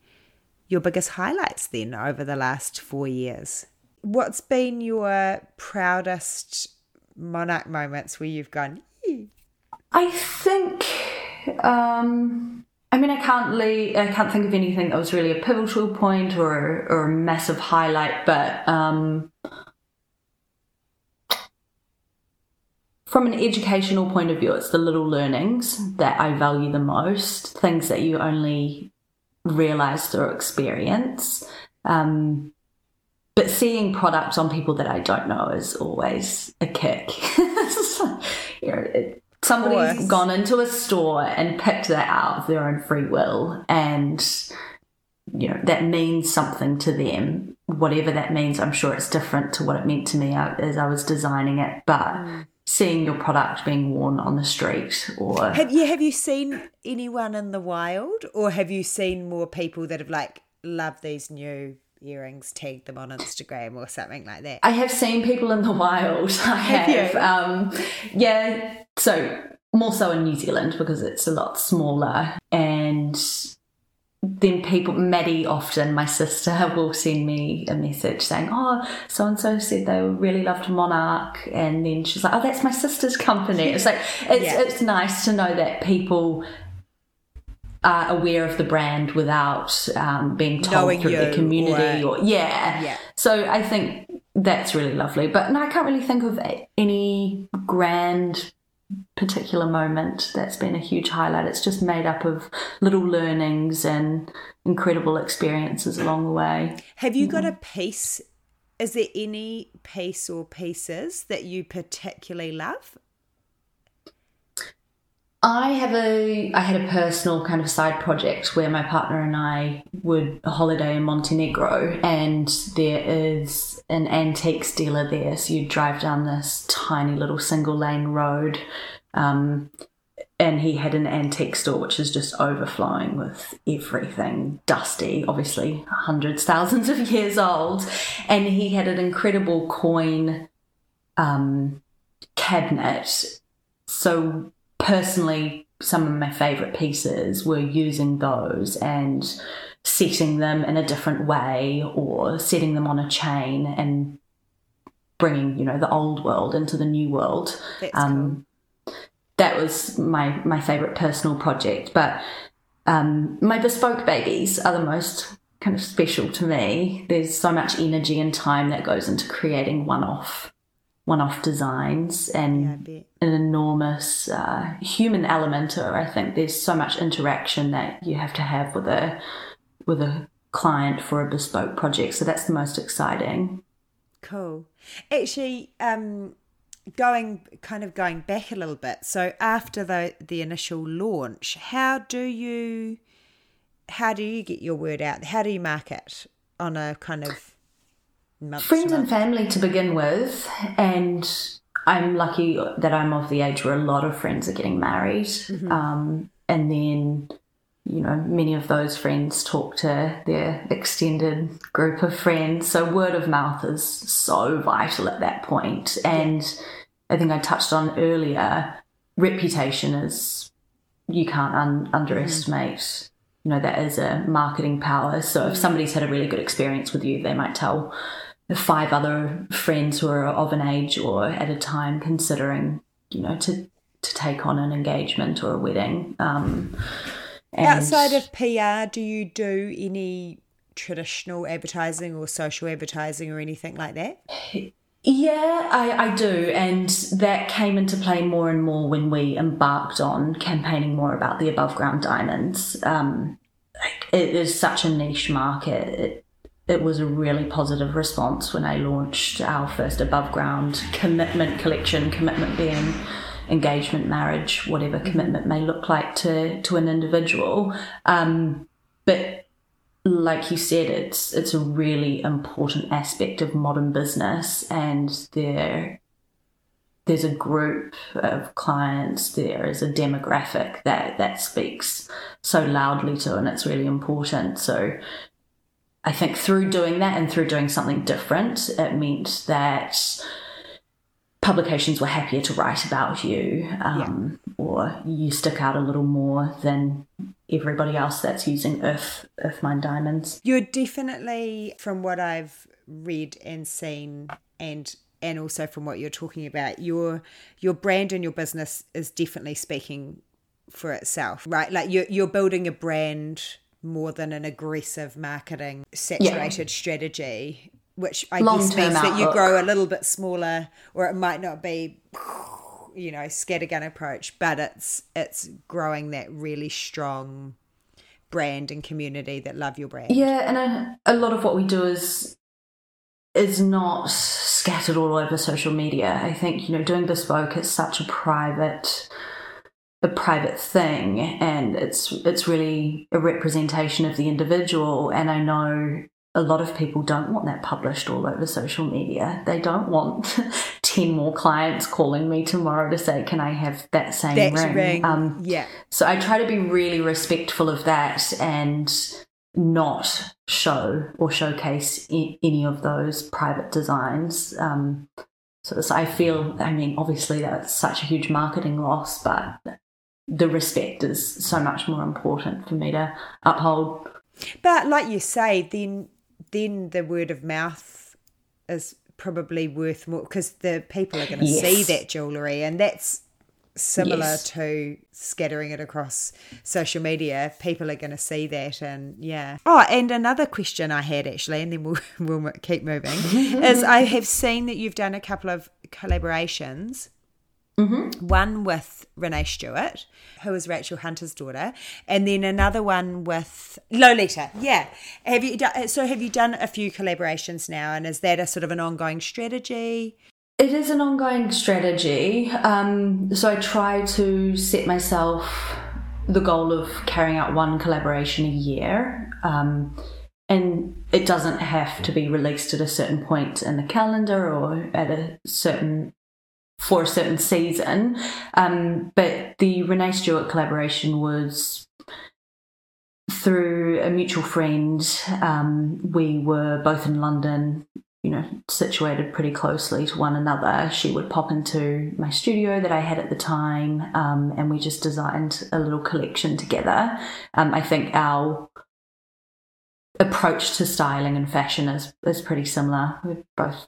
your biggest highlights then over the last four years? What's been your proudest monarch moments where you've gone, "Yee." I think. Um, I mean, I can't le I can't think of anything that was really a pivotal point or or a massive highlight, but um, from an educational point of view, it's the little learnings that I value the most. Things that you only realize through experience. Um, but seeing products on people that I don't know is always a kick. you know, it, somebody's gone into a store and picked that out of their own free will, and you know that means something to them. Whatever that means, I'm sure it's different to what it meant to me as I was designing it. But mm. seeing your product being worn on the street, or Have you have you seen anyone in the wild, or have you seen more people that have like loved these new earrings, tag them on Instagram or something like that? I have seen people in the wild. I Have have. Um, yeah. So more so in New Zealand because it's a lot smaller. And then people, Maddie often, my sister, will send me a message saying, Oh, so and so said they really loved Monarch. And then she's like, Oh, that's my sister's company. It's like, it's, yeah. it's nice to know that people are aware of the brand without um, being told Knowing through the community or, or yeah. yeah. So I think that's really lovely. But no, I can't really think of any grand particular moment that's been a huge highlight. It's just made up of little learnings and incredible experiences along the way. Have you got a piece? Is there any piece or pieces that you particularly love? I have a I had a personal kind of side project where my partner and I would holiday in Montenegro and there is an antiques dealer there. So you drive down this tiny little single lane road. Um, and he had an antique store which is just overflowing with everything dusty, obviously hundreds, thousands of years old. And he had an incredible coin um, cabinet. So personally, some of my favorite pieces were using those and setting them in a different way or setting them on a chain and bringing, you know, the old world into the new world. Um, cool. That was my, my favorite personal project. But um, my bespoke babies are the most kind of special to me. There's so much energy and time that goes into creating one off one-off designs and yeah, an enormous uh, human element or I think. There's so much interaction that you have to have with a with a client for a bespoke project. So that's the most exciting. Cool. Actually um going kind of going back a little bit. So after the the initial launch how do you how do you get your word out? How do you market on a kind of friends and family to begin with, and I'm lucky that I'm of the age where a lot of friends are getting married, mm-hmm. um, and then you know many of those friends talk to their extended group of friends. So word of mouth is so vital at that point, and I think I touched on earlier. Reputation is you can't un- underestimate. Mm-hmm you know that is a marketing power so if mm. somebody's had a really good experience with you they might tell five other friends who are of an age or at a time considering, you know, to to take on an engagement or a wedding. Um, Outside of PR, do you do any traditional advertising or social advertising or anything like that? Yeah, I, I, do. And that came into play more and more when we embarked on campaigning more about the above ground diamonds. Um, it is such a niche market. It, it was a really positive response when I launched our first above ground commitment collection, commitment being engagement, marriage, whatever mm-hmm. commitment may look like to, to an individual. Um, but like you said, it's it's a really important aspect of modern business and there there's a group of clients, there is a demographic that that speaks so loudly to and it's really important. So I think through doing that and through doing something different, it meant that publications were happier to write about you, um, yeah. or you stick out a little more than everybody else that's using Earth Earth Mine diamonds. You're definitely, from what I've read and seen, and and also from what you're talking about, your your brand and your business is definitely speaking for itself, right? Like you're you're building a brand more than an aggressive marketing saturated yeah. strategy, which I Long guess means that you grow a little bit smaller, or it might not be, you know, scattergun approach, but it's it's growing that really strong brand and community that love your brand. Yeah, and a, a lot of what we do is is not scattered all over social media. I think you know doing bespoke is such a private a private thing and it's it's really a representation of the individual and I know a lot of people don't want that published all over social media. They don't want 10 more clients calling me tomorrow to say, Can I have that same that ring? ring. Um, yeah. So I try to be really respectful of that and not show or showcase any of those private designs. Um, So, so I feel, I mean, obviously that's such a huge marketing loss, but the respect is so much more important for me to uphold. But like you say, then then the word of mouth is probably worth more because the people are going to yes. see that jewelry, and that's similar yes. to scattering it across social media people are going to see that and yeah oh and another question i had actually and then we'll, we'll keep moving is i have seen that you've done a couple of collaborations Mm-hmm. One with Renee Stewart, who is Rachel Hunter's daughter, and then another one with Lolita. Yeah, have you done? So have you done a few collaborations now, and is that a sort of an ongoing strategy? It is an ongoing strategy. Um, so I try to set myself the goal of carrying out one collaboration a year. Um, and it doesn't have to be released at a certain point in the calendar or at a certain for a certain season. Um, but the Renee Stewart collaboration was through a mutual friend. Um, we were both in London, you know, situated pretty closely to one another. She would pop into my studio that I had at the time, um, and we just designed a little collection together. Um, I think our approach to styling and fashion is is pretty similar. We're both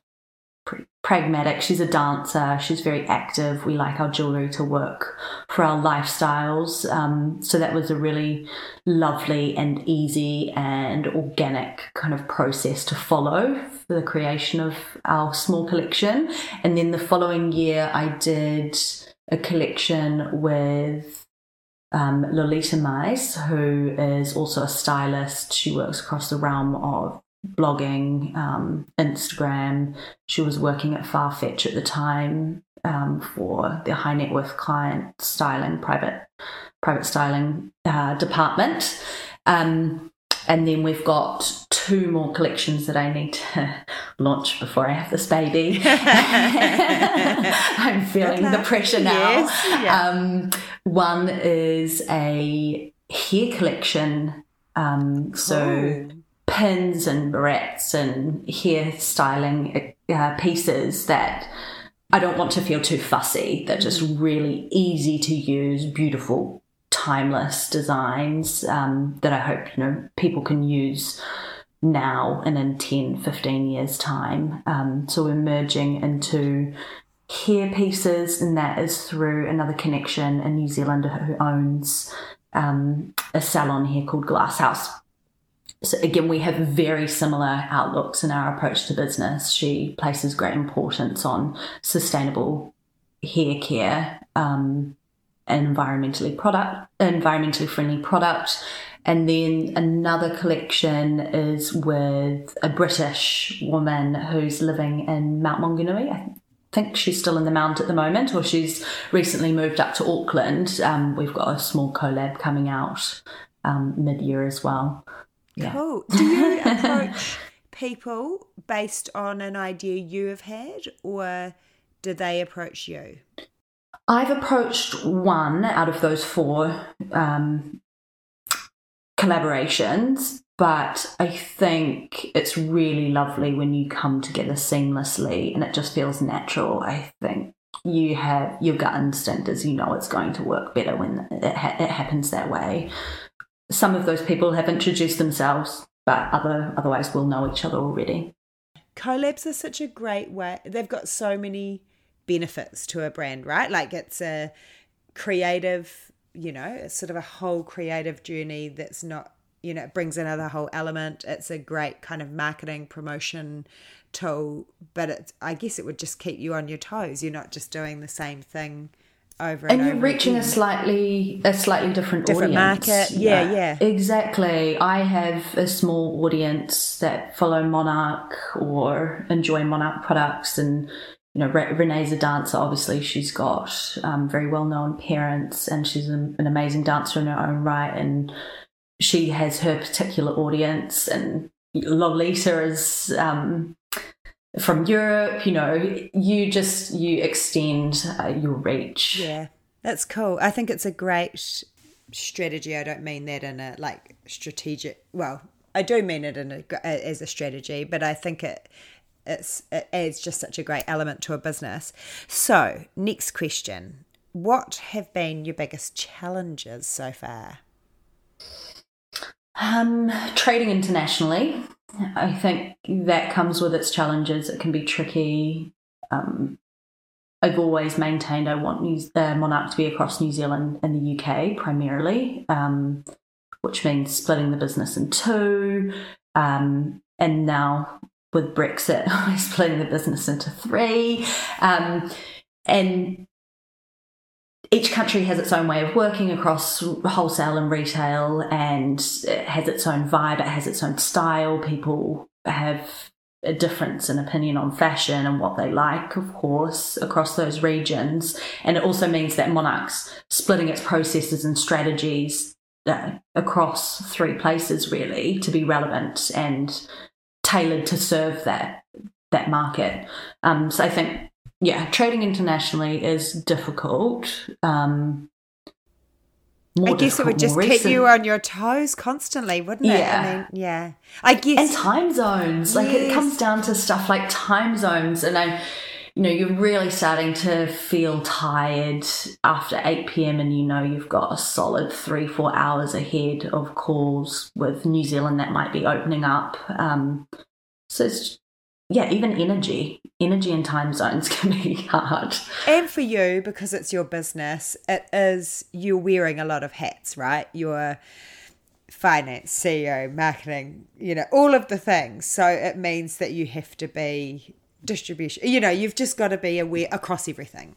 pragmatic. She's a dancer. She's very active. We like our jewelry to work for our lifestyles. Um, so that was a really lovely and easy and organic kind of process to follow for the creation of our small collection. And then the following year, I did a collection with um, Lolita Mais, who is also a stylist. She works across the realm of blogging, um, Instagram. She was working at Farfetch at the time um, for the high net worth client styling, private private styling uh, department. Um, and then we've got two more collections that I need to launch before I have this baby. I'm feeling the pressure now. Yes, yeah. um, one is a hair collection. Um, so pins and barrettes and hair styling uh, pieces that I don't want to feel too fussy. They're just mm. really easy to use, beautiful, timeless designs um, that I hope you know people can use now and in 10, 15 years' time. Um, so we're merging into hair pieces, and that is through another connection in New Zealand who owns um, a salon here called Glass House so again, we have very similar outlooks in our approach to business. She places great importance on sustainable hair care um, environmentally product, environmentally friendly product. And then another collection is with a British woman who's living in Mount Maunganui. I think she's still in the Mount at the moment, or she's recently moved up to Auckland. Um, we've got a small collab coming out um, mid year as well. Yeah. Cool. Do you approach people based on an idea you have had, or do they approach you? I've approached one out of those four um, collaborations, but I think it's really lovely when you come together seamlessly and it just feels natural. I think you have your gut instinct as you know it's going to work better when it, ha- it happens that way some of those people have introduced themselves, but other otherwise will know each other already. Collabs are such a great way. They've got so many benefits to a brand, right? Like it's a creative, you know, it's sort of a whole creative journey that's not, you know, it brings another whole element. It's a great kind of marketing promotion tool, but it's I guess it would just keep you on your toes. You're not just doing the same thing over and, and you're reaching again. a slightly a slightly different different audience. market. Yeah, yeah. yeah. Exactly. I have a small audience that follow monarch or enjoy monarch products and you know renee's a dancer obviously. She's got um, very well known parents and she's an, an amazing dancer in her own right. And she has her particular audience and lolita is um, from Europe, you know, you just you extend uh, your reach. Yeah. That's cool. I think it's a great strategy. I don't mean that in a like strategic. Well, I do mean it in a, as a strategy, but I think it it's it adds just such a great element to a business. So, next question. What have been your biggest challenges so far? Um, trading internationally, I think that comes with its challenges. It can be tricky. Um, I've always maintained I want New, Monarch to be across New Zealand and the UK primarily, um, which means splitting the business in two. Um, and now with Brexit, we're splitting the business into three. Um, and each country has its own way of working across wholesale and retail and it has its own vibe, it has its own style. People have a difference in opinion on fashion and what they like, of course, across those regions. And it also means that Monarch's splitting its processes and strategies uh, across three places really to be relevant and tailored to serve that that market. Um, so I think yeah, trading internationally is difficult. Um, I guess it would just keep you on your toes constantly, wouldn't it? Yeah. I mean, yeah. I guess. And time zones. Like yes. it comes down to stuff like time zones. And I, you know, you're really starting to feel tired after 8 p.m. and you know you've got a solid three, four hours ahead of calls with New Zealand that might be opening up. Um, so it's yeah, even energy, energy and time zones can be hard. And for you, because it's your business, it is you're wearing a lot of hats, right? You're finance, CEO, marketing, you know, all of the things. So it means that you have to be distribution. You know, you've just got to be aware across everything.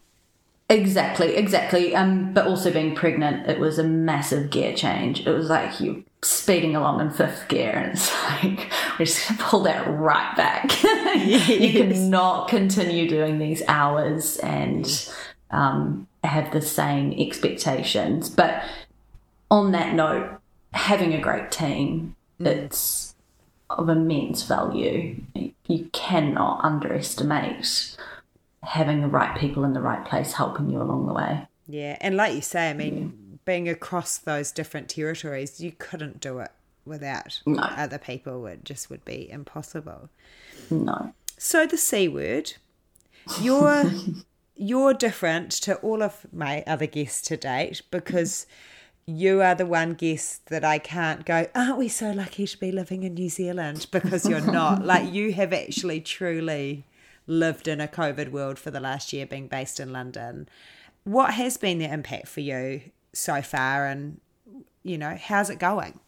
Exactly, exactly. Um, but also being pregnant, it was a massive gear change. It was like you speeding along in fifth gear, and it's like we're just gonna pull that right back. yes. You cannot continue doing these hours and um, have the same expectations. But on that note, having a great team, mm. it's of immense value. You cannot underestimate having the right people in the right place helping you along the way. Yeah, and like you say, I mean, yeah. being across those different territories, you couldn't do it without no. other people. It just would be impossible. No. So the C word, you're you're different to all of my other guests to date because you are the one guest that I can't go, aren't we so lucky to be living in New Zealand? Because you're not. like you have actually truly lived in a COVID world for the last year, being based in London. What has been the impact for you so far, and you know, how's it going?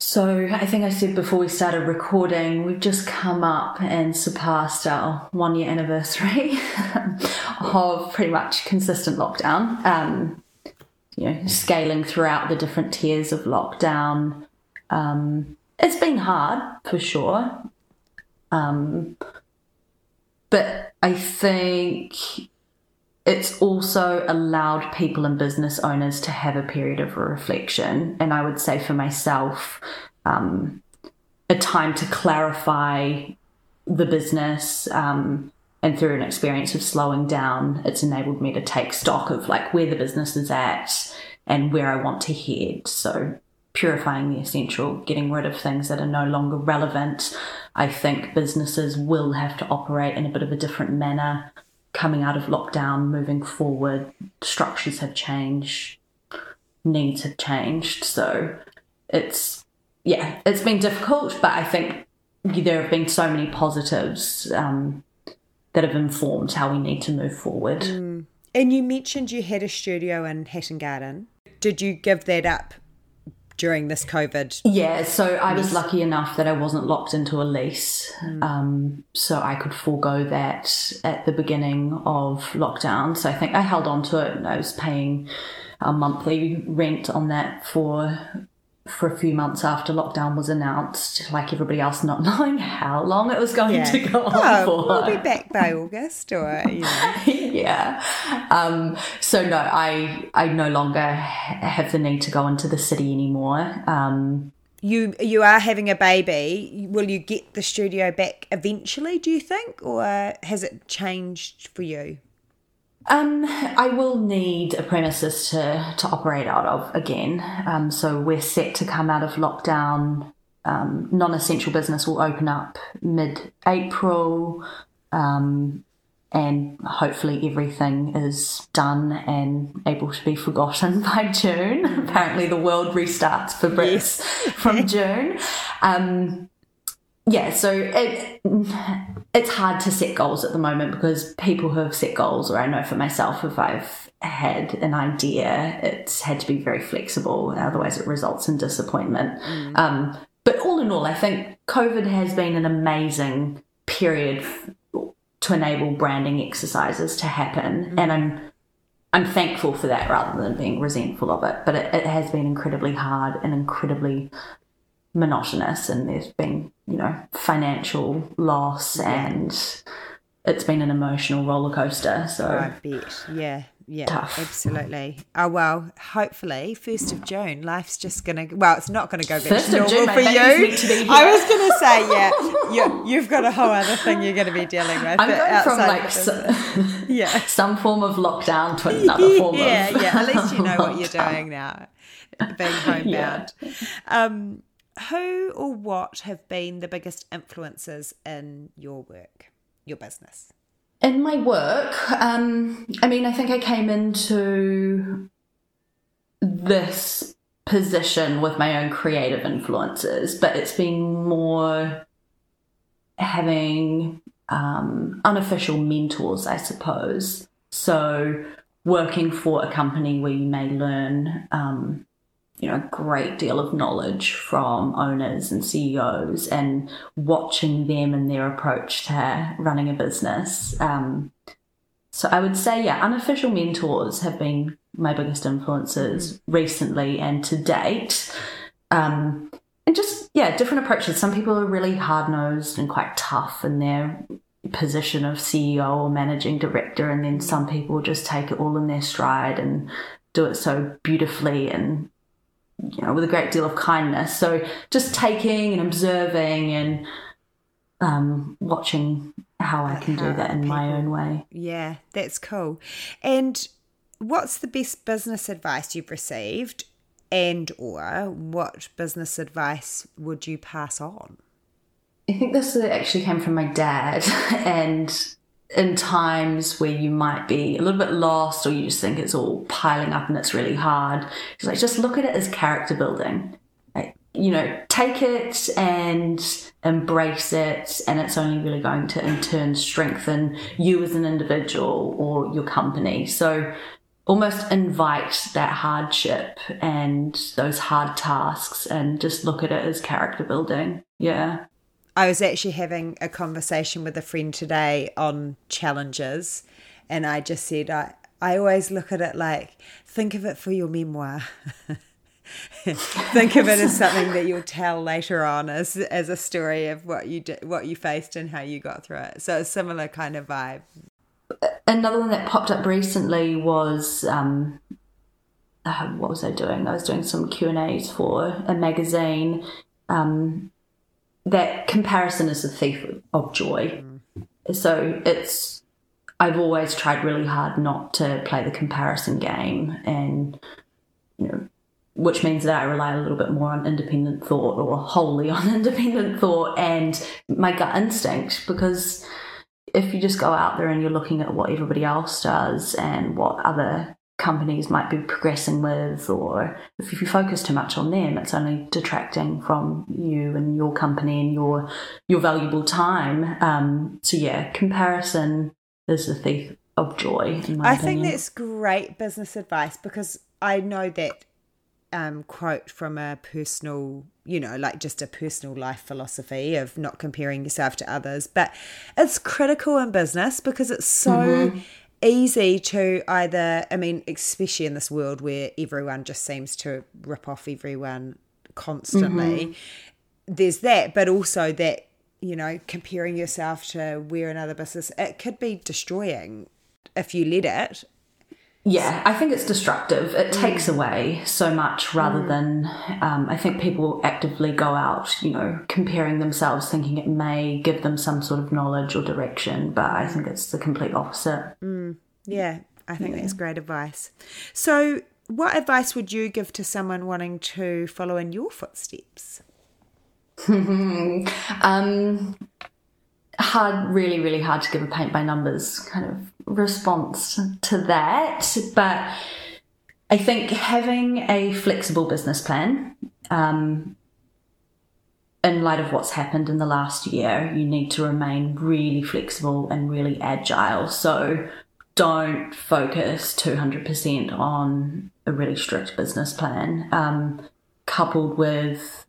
So, I think I said before we started recording, we've just come up and surpassed our one year anniversary of pretty much consistent lockdown. Um, you know, scaling throughout the different tiers of lockdown. Um, it's been hard for sure. Um, but I think it's also allowed people and business owners to have a period of reflection. And I would say for myself, um, a time to clarify the business. Um, and through an experience of slowing down, it's enabled me to take stock of like where the business is at and where I want to head. So purifying the essential, getting rid of things that are no longer relevant. I think businesses will have to operate in a bit of a different manner coming out of lockdown, moving forward. Structures have changed, needs have changed. So it's, yeah, it's been difficult, but I think there have been so many positives um, that have informed how we need to move forward. Mm. And you mentioned you had a studio in Hatton Garden. Did you give that up during this COVID? Yeah, so I was lucky enough that I wasn't locked into a lease. Mm. Um, so I could forego that at the beginning of lockdown. So I think I held on to it and I was paying a monthly rent on that for for a few months after lockdown was announced, like everybody else, not knowing how long it was going yeah. to go on oh, for. We'll be back by August, or you know. yeah. Um, so no, I I no longer have the need to go into the city anymore. Um, you you are having a baby. Will you get the studio back eventually? Do you think, or has it changed for you? Um, I will need a premises to, to operate out of again. Um, so we're set to come out of lockdown um, non-essential business will open up mid-April, um, and hopefully everything is done and able to be forgotten by June. Apparently, the world restarts for Brits yes. from June. Yeah, so it it's hard to set goals at the moment because people who have set goals, or I know for myself, if I've had an idea, it's had to be very flexible. Otherwise, it results in disappointment. Mm. Um, but all in all, I think COVID has been an amazing period to enable branding exercises to happen, mm. and I'm I'm thankful for that rather than being resentful of it. But it, it has been incredibly hard and incredibly monotonous, and there's been you know financial loss and it's been an emotional roller coaster. So I bet, yeah, yeah, Tough. absolutely. Oh well, hopefully, first of June, life's just gonna. Well, it's not gonna go back first to normal June, for you. I was gonna say, yeah, you, have got a whole other thing you're gonna be dealing with. I'm going from like so, yeah, some form of lockdown to another form yeah, of yeah. At least you know what you're doing now, being homebound. Yeah. Um, who or what have been the biggest influences in your work, your business? In my work, um, I mean, I think I came into this position with my own creative influences, but it's been more having um, unofficial mentors, I suppose. So, working for a company where you may learn um, you know, a great deal of knowledge from owners and CEOs and watching them and their approach to running a business. Um, so I would say, yeah, unofficial mentors have been my biggest influences mm. recently and to date. Um, and just, yeah, different approaches. Some people are really hard nosed and quite tough in their position of CEO or managing director, and then some people just take it all in their stride and do it so beautifully and you know, with a great deal of kindness. So just taking and observing and um, watching how I can do that in people, my own way. Yeah, that's cool. And what's the best business advice you've received and or what business advice would you pass on? I think this actually came from my dad and in times where you might be a little bit lost or you just think it's all piling up and it's really hard, it's like just look at it as character building. Like, you know, take it and embrace it, and it's only really going to in turn strengthen you as an individual or your company. So almost invite that hardship and those hard tasks and just look at it as character building. Yeah. I was actually having a conversation with a friend today on challenges, and I just said, I, I always look at it like, think of it for your memoir. think of it as something that you'll tell later on as as a story of what you did, what you faced and how you got through it. So a similar kind of vibe. Another one that popped up recently was um, uh, what was I doing? I was doing some Q and A's for a magazine, um, that comparison is a thief of joy. Mm. So it's I've always tried really hard not to play the comparison game, and you know, which means that I rely a little bit more on independent thought or wholly on independent thought and my gut instinct because if you just go out there and you're looking at what everybody else does and what other companies might be progressing with, or if you focus too much on them, it's only detracting from you and your company and your your valuable time. Um, so yeah, comparison is the thief of joy. I opinion. think that's great business advice because I know that um, quote from a personal, you know, like just a personal life philosophy of not comparing yourself to others. But it's critical in business because it's so mm-hmm easy to either, I mean, especially in this world where everyone just seems to rip off everyone constantly. Mm-hmm. There's that, but also that, you know, comparing yourself to where another business, it could be destroying if you let it. Yeah, I think it's destructive. It mm. takes away so much rather mm. than um, I think people actively go out, you know, comparing themselves, thinking it may give them some sort of knowledge or direction, but I think it's the complete opposite. Mm. Yeah, I think yeah. that's great advice. So, what advice would you give to someone wanting to follow in your footsteps? um, hard, really, really hard to give a paint by numbers kind of response to that. But I think having a flexible business plan, um, in light of what's happened in the last year, you need to remain really flexible and really agile. So don't focus 200% on a really strict business plan, um, coupled with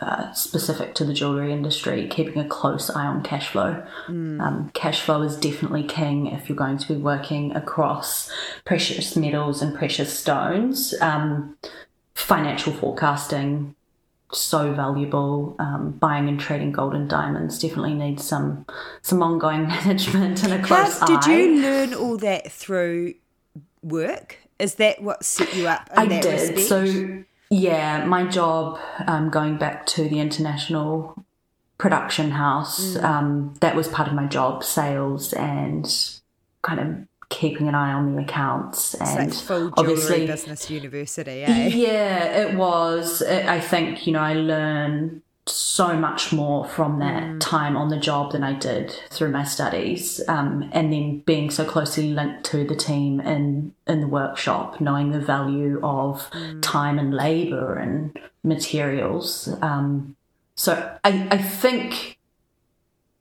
uh, specific to the jewelry industry, keeping a close eye on cash flow. Mm. Um, cash flow is definitely king if you're going to be working across precious metals and precious stones. Um, financial forecasting so valuable. Um, buying and trading gold and diamonds definitely needs some some ongoing management and a close How, eye. Did you learn all that through work? Is that what set you up? I did. Respect? So yeah, my job um, going back to the international production house mm. um, that was part of my job, sales and kind of keeping an eye on the accounts and it's like full obviously business university eh? yeah it was it, i think you know i learned so much more from that mm. time on the job than i did through my studies um, and then being so closely linked to the team in in the workshop knowing the value of mm. time and labor and materials um, so I, I think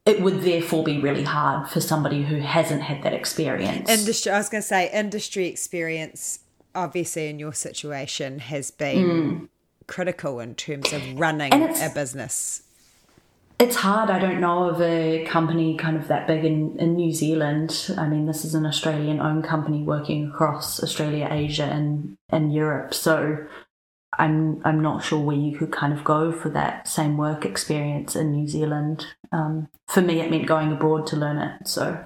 it would therefore be really hard for somebody who hasn't had that experience. Industry, I was going to say, industry experience, obviously, in your situation, has been mm. Critical in terms of running a business. It's hard. I don't know of a company kind of that big in, in New Zealand. I mean, this is an Australian owned company working across Australia, Asia, and, and Europe. So I'm I'm not sure where you could kind of go for that same work experience in New Zealand. Um, for me, it meant going abroad to learn it. So,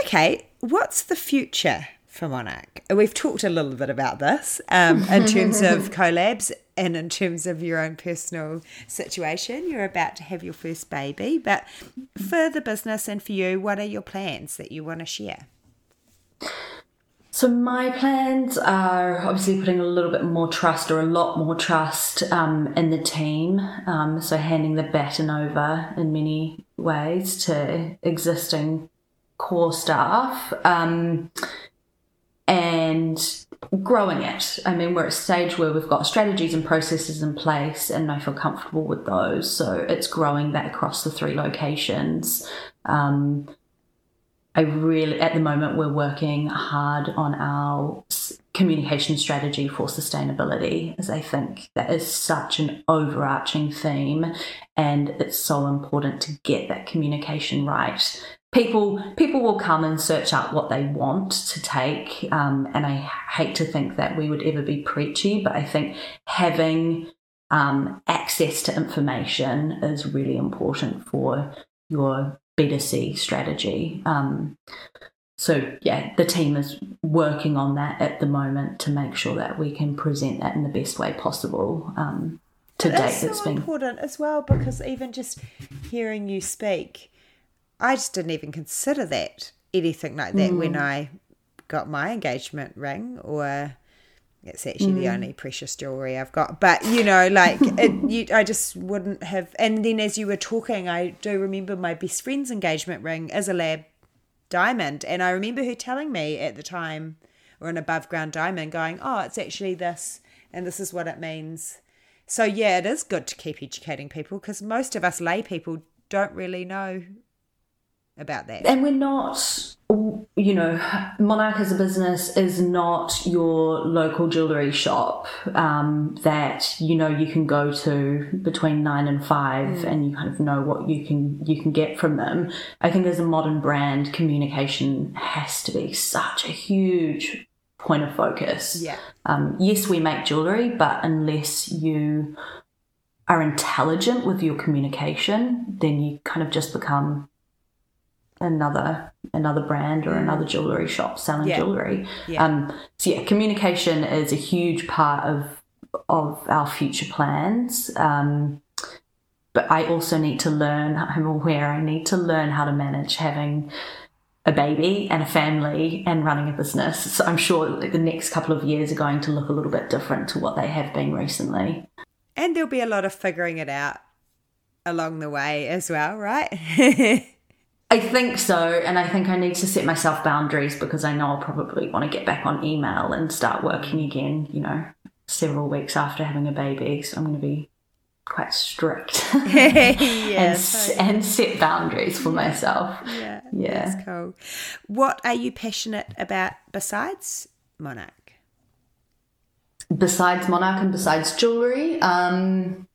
okay, what's the future for Monarch? We've talked a little bit about this um, in terms of collabs and in terms of your own personal situation. You're about to have your first baby, but for the business and for you, what are your plans that you want to share? So my plans are obviously putting a little bit more trust or a lot more trust um, in the team. Um, so handing the baton over in many ways to existing core staff um, and growing it. I mean, we're at a stage where we've got strategies and processes in place, and I feel comfortable with those. So it's growing that across the three locations. Um, I really, at the moment, we're working hard on our communication strategy for sustainability, as I think that is such an overarching theme, and it's so important to get that communication right. People, people will come and search out what they want to take, um, and I hate to think that we would ever be preachy, but I think having um, access to information is really important for your B2C strategy. Um, so, yeah, the team is working on that at the moment to make sure that we can present that in the best way possible. Um, to date, it's so been important as well because even just hearing you speak, I just didn't even consider that anything like that mm. when I got my engagement ring or it's actually mm. the only precious jewelry I've got. But you know, like it, you, I just wouldn't have. And then as you were talking, I do remember my best friend's engagement ring is a lab diamond, and I remember her telling me at the time, or an above ground diamond, going, "Oh, it's actually this, and this is what it means." So yeah, it is good to keep educating people because most of us lay people don't really know about that. And we're not, you know, Monarch as a business is not your local jewellery shop um, that you know you can go to between nine and five, mm. and you kind of know what you can you can get from them. I think as a modern brand, communication has to be such a huge point of focus. Yeah. Um, yes, we make jewellery, but unless you are intelligent with your communication, then you kind of just become another another brand or another jewelry shop selling yeah. jewelry. Yeah. Um, so yeah, communication is a huge part of of our future plans. Um, but I also need to learn. I'm aware I need to learn how to manage having a baby and a family and running a business. So I'm sure the next couple of years are going to look a little bit different to what they have been recently. And there'll be a lot of figuring it out along the way as well, right? I think so, and I think I need to set myself boundaries because I know I'll probably want to get back on email and start working again, you know, several weeks after having a baby. So I'm going to be quite strict yes, and, and set boundaries for myself. Yeah, Yeah. that's cool. What are you passionate about besides Monarch? Besides Monarch and besides jewelry, um,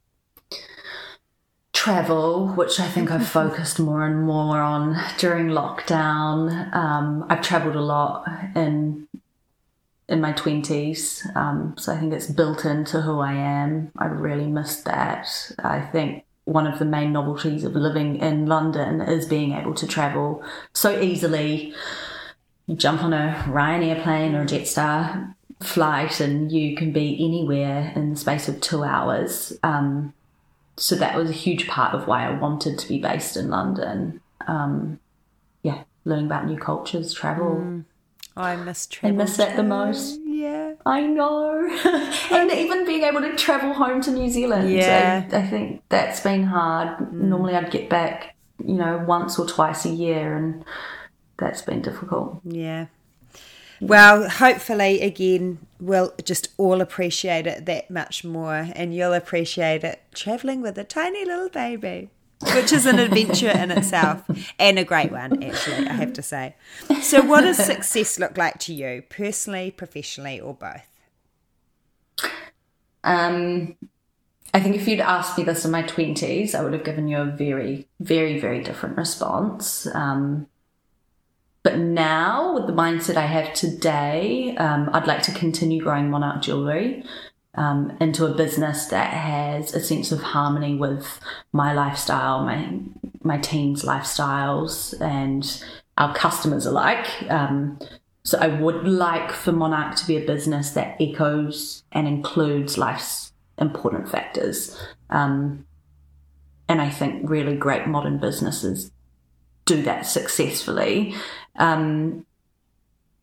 travel, which I think I've focused more and more on during lockdown. Um, I've traveled a lot in in my twenties, um, so I think it's built into who I am. I really missed that. I think one of the main novelties of living in London is being able to travel so easily. You jump on a Ryanair plane or a Jetstar flight, and you can be anywhere in the space of two hours. Um, so that was a huge part of why I wanted to be based in London. Um, yeah, learning about new cultures, travel. I miss travel. I miss that the most. Yeah. I know. and even being able to travel home to New Zealand. Yeah. I, I think that's been hard. Normally I'd get back, you know, once or twice a year, and that's been difficult. Yeah. Well, hopefully, again, we'll just all appreciate it that much more, and you'll appreciate it traveling with a tiny little baby, which is an adventure in itself and a great one, actually, I have to say. So, what does success look like to you, personally, professionally, or both? Um, I think if you'd asked me this in my 20s, I would have given you a very, very, very different response. Um, but now, with the mindset I have today, um, I'd like to continue growing Monarch Jewelry um, into a business that has a sense of harmony with my lifestyle, my my team's lifestyles, and our customers alike. Um, so I would like for Monarch to be a business that echoes and includes life's important factors. Um, and I think really great modern businesses do that successfully. Um,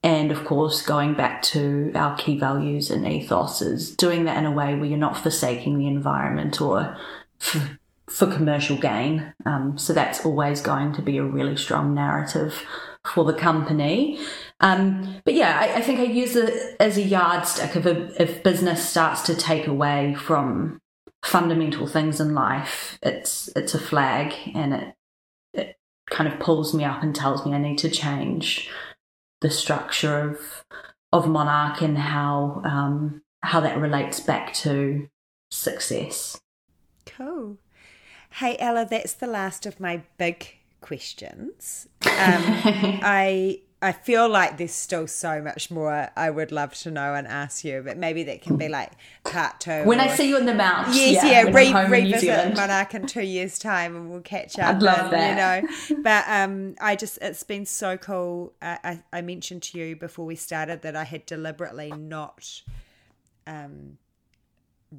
and of course, going back to our key values and ethos is doing that in a way where you're not forsaking the environment or for, for commercial gain. Um, so that's always going to be a really strong narrative for the company. Um, but yeah, I, I think I use it as a yardstick. If a if business starts to take away from fundamental things in life, it's it's a flag, and it it kind of pulls me up and tells me I need to change the structure of of Monarch and how um, how that relates back to success. Cool. Hey, Ella, that's the last of my big questions. Um, I I feel like there's still so much more I would love to know and ask you, but maybe that can be like part two. When I see you in the mount, Yes, yeah, yeah, re- revisit. Monarch in two years' time, and we'll catch up. I'd love and, that. You know, but um, I just it's been so cool. I, I I mentioned to you before we started that I had deliberately not um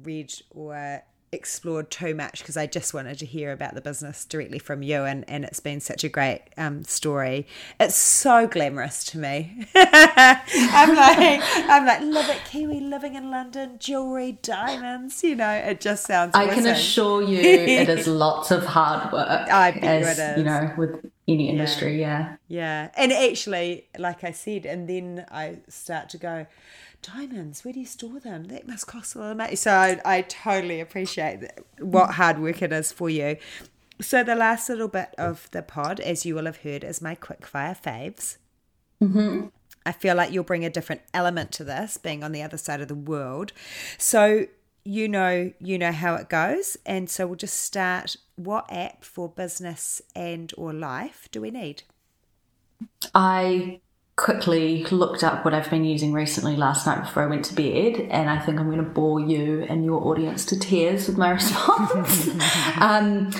read or explored too much because I just wanted to hear about the business directly from you and, and it's been such a great um, story. It's so glamorous to me. I'm like I'm like love it Kiwi living in London, jewelry, diamonds, you know, it just sounds I can assure you, it is lots of hard work. I bet you as, it is. You know, with any industry, yeah. Yeah. And actually, like I said, and then I start to go, diamonds, where do you store them? That must cost a lot of money. So I, I totally appreciate what hard work it is for you. So the last little bit of the pod, as you will have heard, is my quickfire faves. Mm-hmm. I feel like you'll bring a different element to this, being on the other side of the world. So you know, you know how it goes, and so we'll just start. What app for business and or life do we need? I quickly looked up what I've been using recently last night before I went to bed, and I think I'm going to bore you and your audience to tears with my response. um,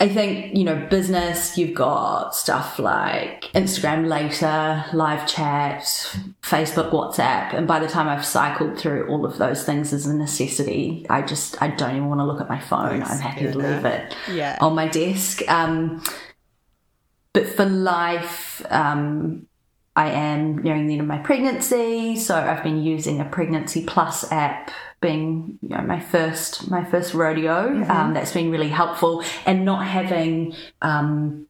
I think, you know, business, you've got stuff like Instagram later, live chat, Facebook, WhatsApp. And by the time I've cycled through all of those things as a necessity, I just, I don't even want to look at my phone. Yes, I'm happy fair to leave it Yeah. on my desk. Um, but for life, um, I am nearing the end of my pregnancy, so I've been using a pregnancy plus app being you know my first my first rodeo mm-hmm. um, that's been really helpful and not having um,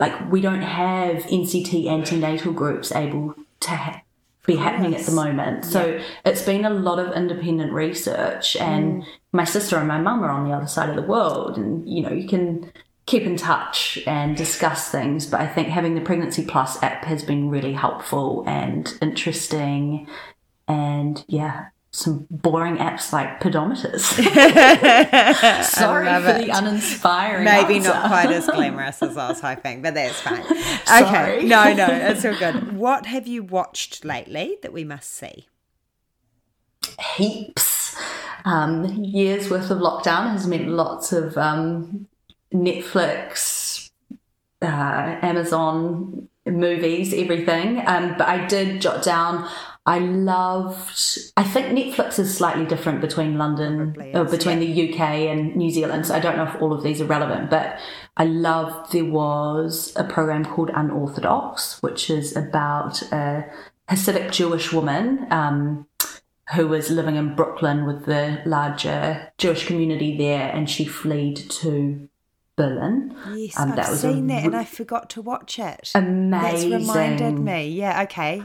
like we don't have NCT antenatal groups able to ha- be happening at the moment. So yeah. it's been a lot of independent research, and mm. my sister and my mum are on the other side of the world, and you know you can keep in touch and discuss things. But I think having the Pregnancy Plus app has been really helpful and interesting, and yeah, some boring apps like pedometers. Sorry for it. the uninspiring. Maybe answer. not quite as glamorous as I was hoping, but that's fine. Okay, no, no, it's all good. What have you watched lately that we must see? Heaps. Um, years worth of lockdown has meant lots of um, Netflix, uh, Amazon movies, everything. Um, but I did jot down I loved. I think Netflix is slightly different between London, or between yeah. the UK and New Zealand. So I don't know if all of these are relevant, but I loved there was a program called Unorthodox, which is about a Hasidic Jewish woman um, who was living in Brooklyn with the larger Jewish community there, and she fled to Berlin. Yes, um, I've seen that, and I forgot to watch it. Amazing. That's reminded me. Yeah, okay.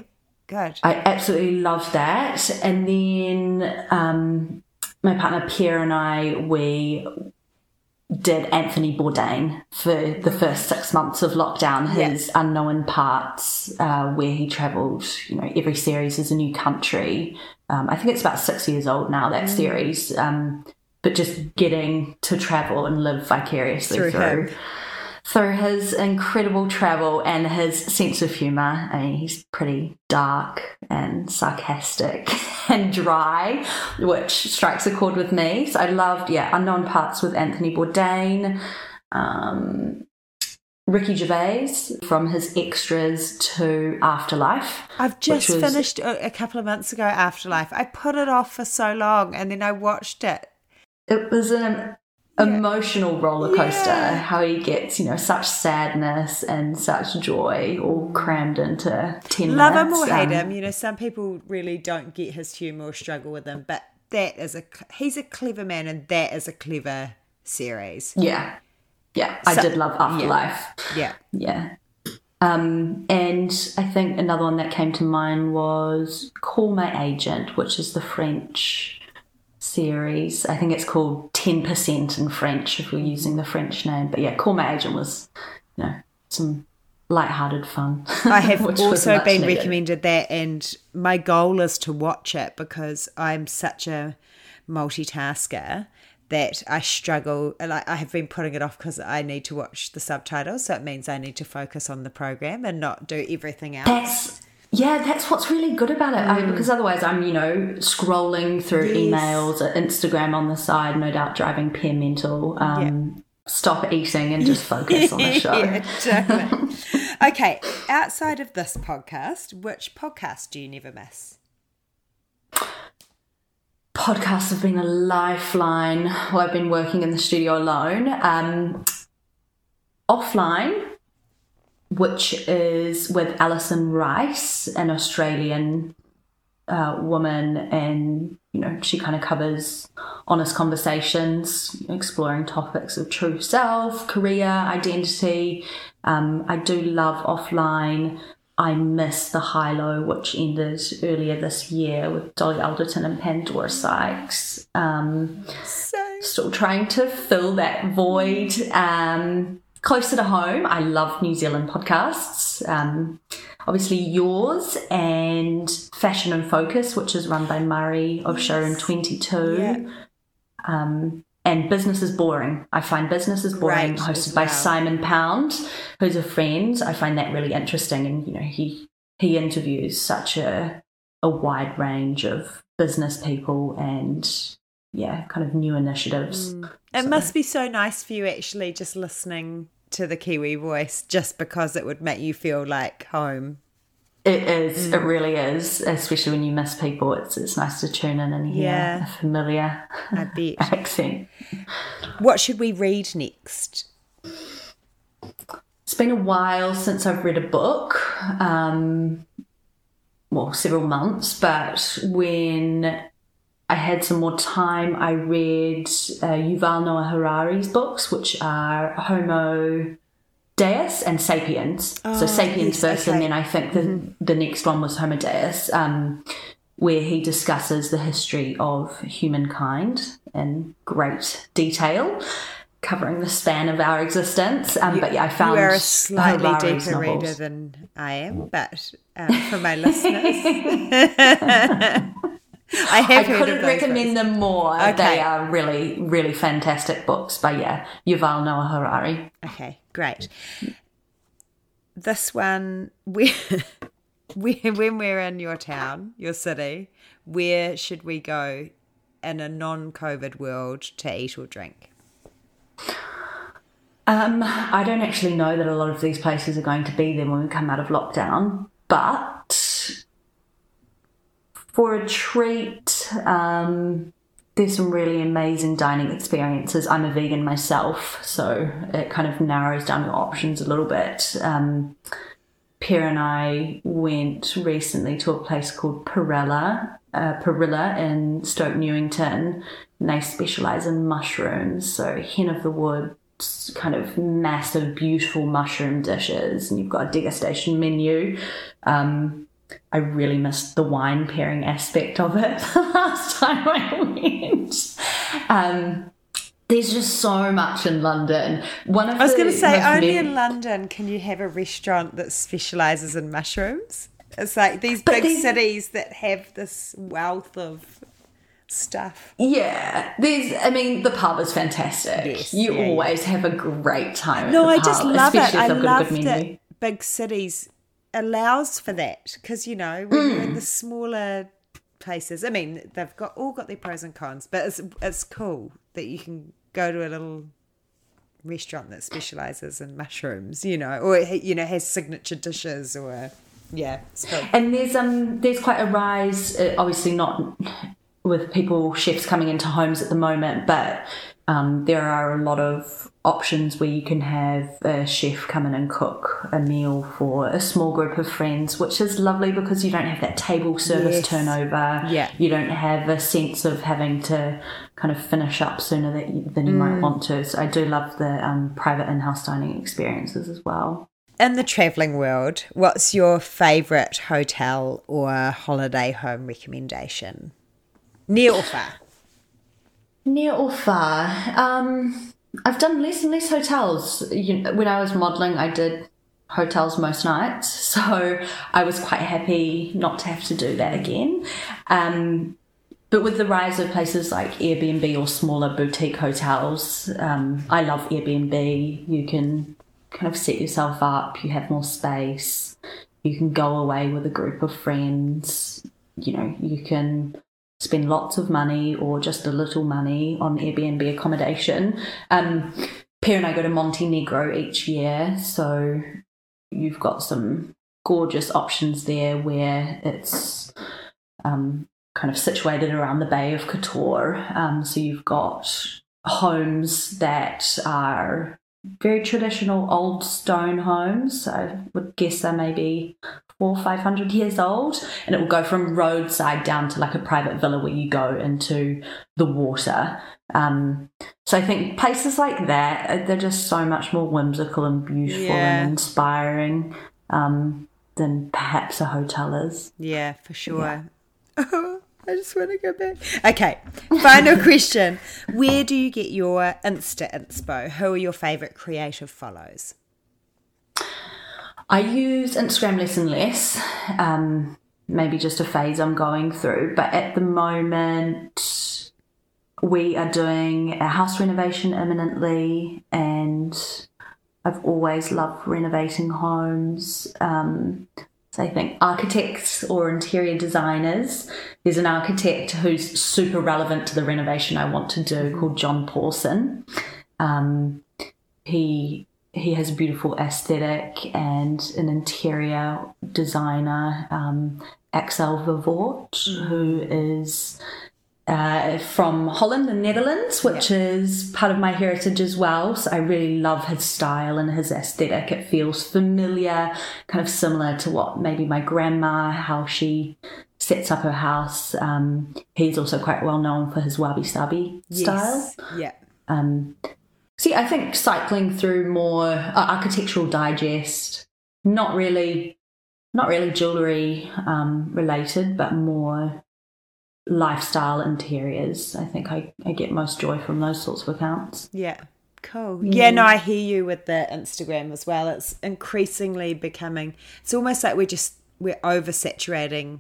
Good. I absolutely loved that. And then um, my partner Pierre and I, we did Anthony Bourdain for the first six months of lockdown, his unknown parts, uh, where he travelled, you know, every series is a new country. Um, I think it's about six years old now, that mm. series. Um, but just getting to travel and live vicariously through, through through his incredible travel and his sense of humour. I mean, he's pretty dark and sarcastic and dry, which strikes a chord with me. So I loved, yeah, Unknown Parts with Anthony Bourdain. Um, Ricky Gervais from his extras to Afterlife. I've just was, finished a couple of months ago Afterlife. I put it off for so long and then I watched it. It was an emotional roller coaster yeah. how he gets you know such sadness and such joy all crammed into 10 love minutes. him or hate um, him you know some people really don't get his humor or struggle with him but that is a he's a clever man and that is a clever series yeah yeah so, i did love afterlife yeah yeah, yeah. Um, and I think another one that came to mind was Call My Agent, which is the French series. I think it's called 10% in French if we're using the French name. But yeah, Call My Agent was, you know, some light-hearted fun. I have also been needed. recommended that and my goal is to watch it because I'm such a multitasker that I struggle like I have been putting it off because I need to watch the subtitles so it means I need to focus on the program and not do everything else. That's yeah, that's what's really good about it. Mm. I, because otherwise, I'm you know scrolling through yes. emails, Instagram on the side, no doubt driving Pierre mental. Um, yeah. Stop eating and just focus on the show. yeah, okay, outside of this podcast, which podcast do you never miss? Podcasts have been a lifeline while I've been working in the studio alone. Um, offline, which is with Alison Rice, an Australian uh, woman, and you know she kind of covers honest conversations, exploring topics of true self, career, identity. Um, I do love offline. I miss the high low, which ended earlier this year with Dolly Alderton and Pandora Sykes. Um, still trying to fill that void. Um, closer to home, I love New Zealand podcasts. Um, obviously, yours and Fashion and Focus, which is run by Murray of Showroom 22. Yeah. Um, and Business is Boring. I find Business is Boring, hosted well. by Simon Pound, who's a friend. I find that really interesting. And, you know, he, he interviews such a, a wide range of business people and yeah, kind of new initiatives. Mm. It so. must be so nice for you actually just listening to the Kiwi voice just because it would make you feel like home. It is. Mm. It really is. Especially when you miss people, it's it's nice to tune in and hear yeah. a familiar I bet. accent. What should we read next? It's been a while since I've read a book. Um, well, several months, but when I had some more time, I read uh, Yuval Noah Harari's books, which are Homo Deus and Sapiens. Oh, so Sapiens yes, first, okay. and then I think the, the next one was Homo Deus, um, where he discusses the history of humankind in great detail. Covering the span of our existence, um, but yeah, I found you are a slightly Harari's deeper novels. reader than I am, but um, for my listeners, I have I couldn't recommend books. them more. Okay. They are really, really fantastic books. But yeah, Yuval Noah Harari. Okay, great. This one, we, we, when we're in your town, your city, where should we go in a non-COVID world to eat or drink? Um, I don't actually know that a lot of these places are going to be there when we come out of lockdown, but for a treat, um, there's some really amazing dining experiences. I'm a vegan myself, so it kind of narrows down your options a little bit. Um, Pierre and I went recently to a place called Perilla, uh, Perilla in Stoke Newington, and they specialise in mushrooms, so hen of the woods, kind of massive, beautiful mushroom dishes, and you've got a degustation menu. Um, I really missed the wine pairing aspect of it the last time I went. Um, there's just so much in London. One of I was going to say, only mem- in London can you have a restaurant that specialises in mushrooms. It's like these But big cities that have this wealth of stuff. Yeah, there's. I mean, the pub is fantastic. Yes, you yeah, always have a great time. No, I pub, just love it. I if they've got a love good big cities allows for that because you know when you're Mm. in the smaller places. I mean, they've got all got their pros and cons, but it's it's cool that you can go to a little restaurant that specializes in mushrooms. You know, or you know has signature dishes or yeah. Cool. And there's um there's quite a rise, uh, obviously not with people chefs coming into homes at the moment, but um, there are a lot of options where you can have a chef come in and cook a meal for a small group of friends, which is lovely because you don't have that table service Yes. turnover. Yeah. you don't have a sense of having to kind of finish up sooner that you, than you might Mm. want to. So I do love the um, private in-house dining experiences as well. In the traveling world, what's your favorite hotel or holiday home recommendation? Near or far? Near or far? Um, I've done less and less hotels. You know, when I was modelling, I did hotels most nights, so I was quite happy not to have to do that again. Um, but with the rise of places like Airbnb or smaller boutique hotels, um, I love Airbnb. You can kind of set yourself up, you have more space, you can go away with a group of friends, you know, you can spend lots of money or just a little money on Airbnb accommodation. Um, Pierre and I go to Montenegro each year, so you've got some gorgeous options there where it's um, kind of situated around the Bay of Kotor. Um, so you've got homes that are very traditional old stone homes. I would guess they may maybe four or five hundred years old, and it will go from roadside down to like a private villa where you go into the water. Um, so I think places like that uh, they're just so much more whimsical and beautiful Yeah. and inspiring um, than perhaps a hotel is. Yeah, for sure. I just want to go back. Okay, final question. Where do you get your Insta inspo? Who are your favourite creative follows? I use Instagram less and less. Um, maybe just a phase I'm going through, but at the moment, we are doing a house renovation imminently, and I've always loved renovating homes. Um, so I think architects or interior designers. There's an architect who's super relevant to the renovation I want to do called John Pawson. Um, he he has a beautiful aesthetic and an interior designer, um, Axel Vervoordt, who is uh, from Holland, the Netherlands, which yeah. is part of my heritage as well. So I really love his style and his aesthetic. It feels familiar, kind of similar to what maybe my grandma, how she sets up her house. Um, he's also quite well known for his wabi sabi yes. style. Yeah. Um, see, I think cycling through more uh, architectural digest, not really, not really jewelry um, related, but more lifestyle interiors. I think I, I get most joy from those sorts of accounts. Yeah. Cool. Mm. Yeah, no, I hear you with the Instagram as well. It's increasingly becoming it's almost like we're just we're oversaturating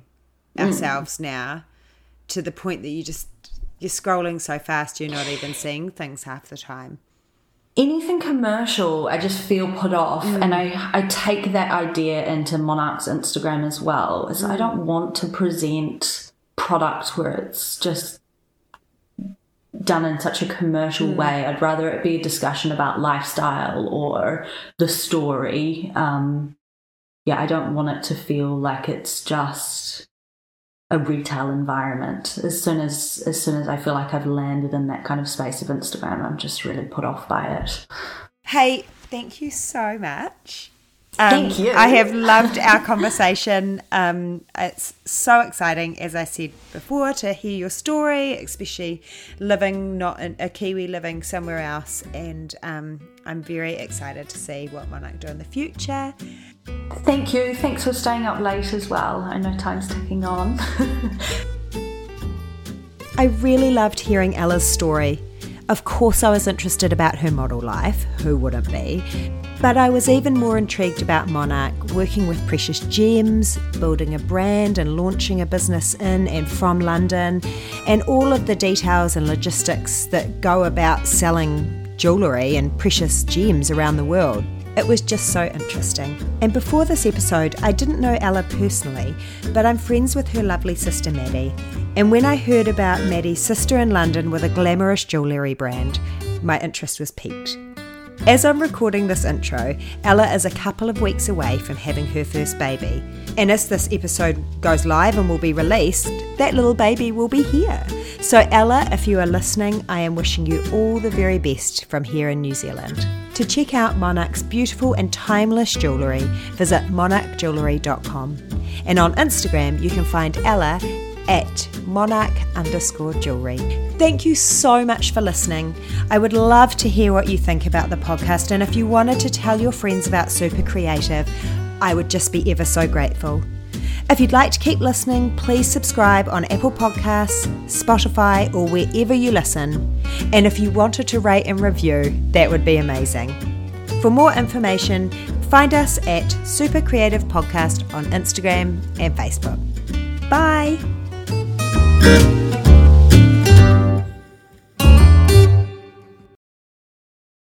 mm. ourselves mm. now to the point that you just you're scrolling so fast you're not even seeing things half the time. Anything commercial, I just feel put off, mm. and I I take that idea into Monarch's Instagram as well. Is I mm. don't want to present products where it's just done in such a commercial mm. way. I'd rather it be a discussion about lifestyle or the story. Um, yeah, I don't want it to feel like it's just a retail environment. As soon as as soon as I feel like I've landed in that kind of space of Instagram, I'm just really put off by it. Hey, thank you so much. Um, Thank you. I have loved our conversation. Um, it's so exciting, as I said before, to hear your story, especially living not in a Kiwi living somewhere else. And um, I'm very excited to see what Monarch do in the future. Thank you. Thanks for staying up late as well. I know time's ticking on. I really loved hearing Ella's story. Of course, I was interested about her model life. Who wouldn't be? But I was even more intrigued about Monarch, working with precious gems, building a brand and launching a business in and from London, and all of the details and logistics that go about selling jewellery and precious gems around the world. It was just so interesting. And before this episode, I didn't know Ella personally, but I'm friends with her lovely sister Maddie. And when I heard about Maddie's sister in London with a glamorous jewellery brand, my interest was piqued. As I'm recording this intro, Ella is a couple of weeks away from having her first baby. And as this episode goes live and will be released, that little baby will be here. So, Ella, if you are listening, I am wishing you all the very best from here in New Zealand. To check out Monarch's beautiful and timeless jewellery, visit monarchjewellery.com. And on Instagram, you can find Ella at monarch underscore jewelry. Thank you so much for listening. I would love to hear what you think about the podcast, and if you wanted to tell your friends about Super Creative, I would just be ever so grateful. If you'd like to keep listening, please subscribe on Apple Podcasts, Spotify, or wherever you listen. And if you wanted to rate and review, that would be amazing. For more information, find us at Super Creative Podcast on Instagram and Facebook. Bye! Thank you.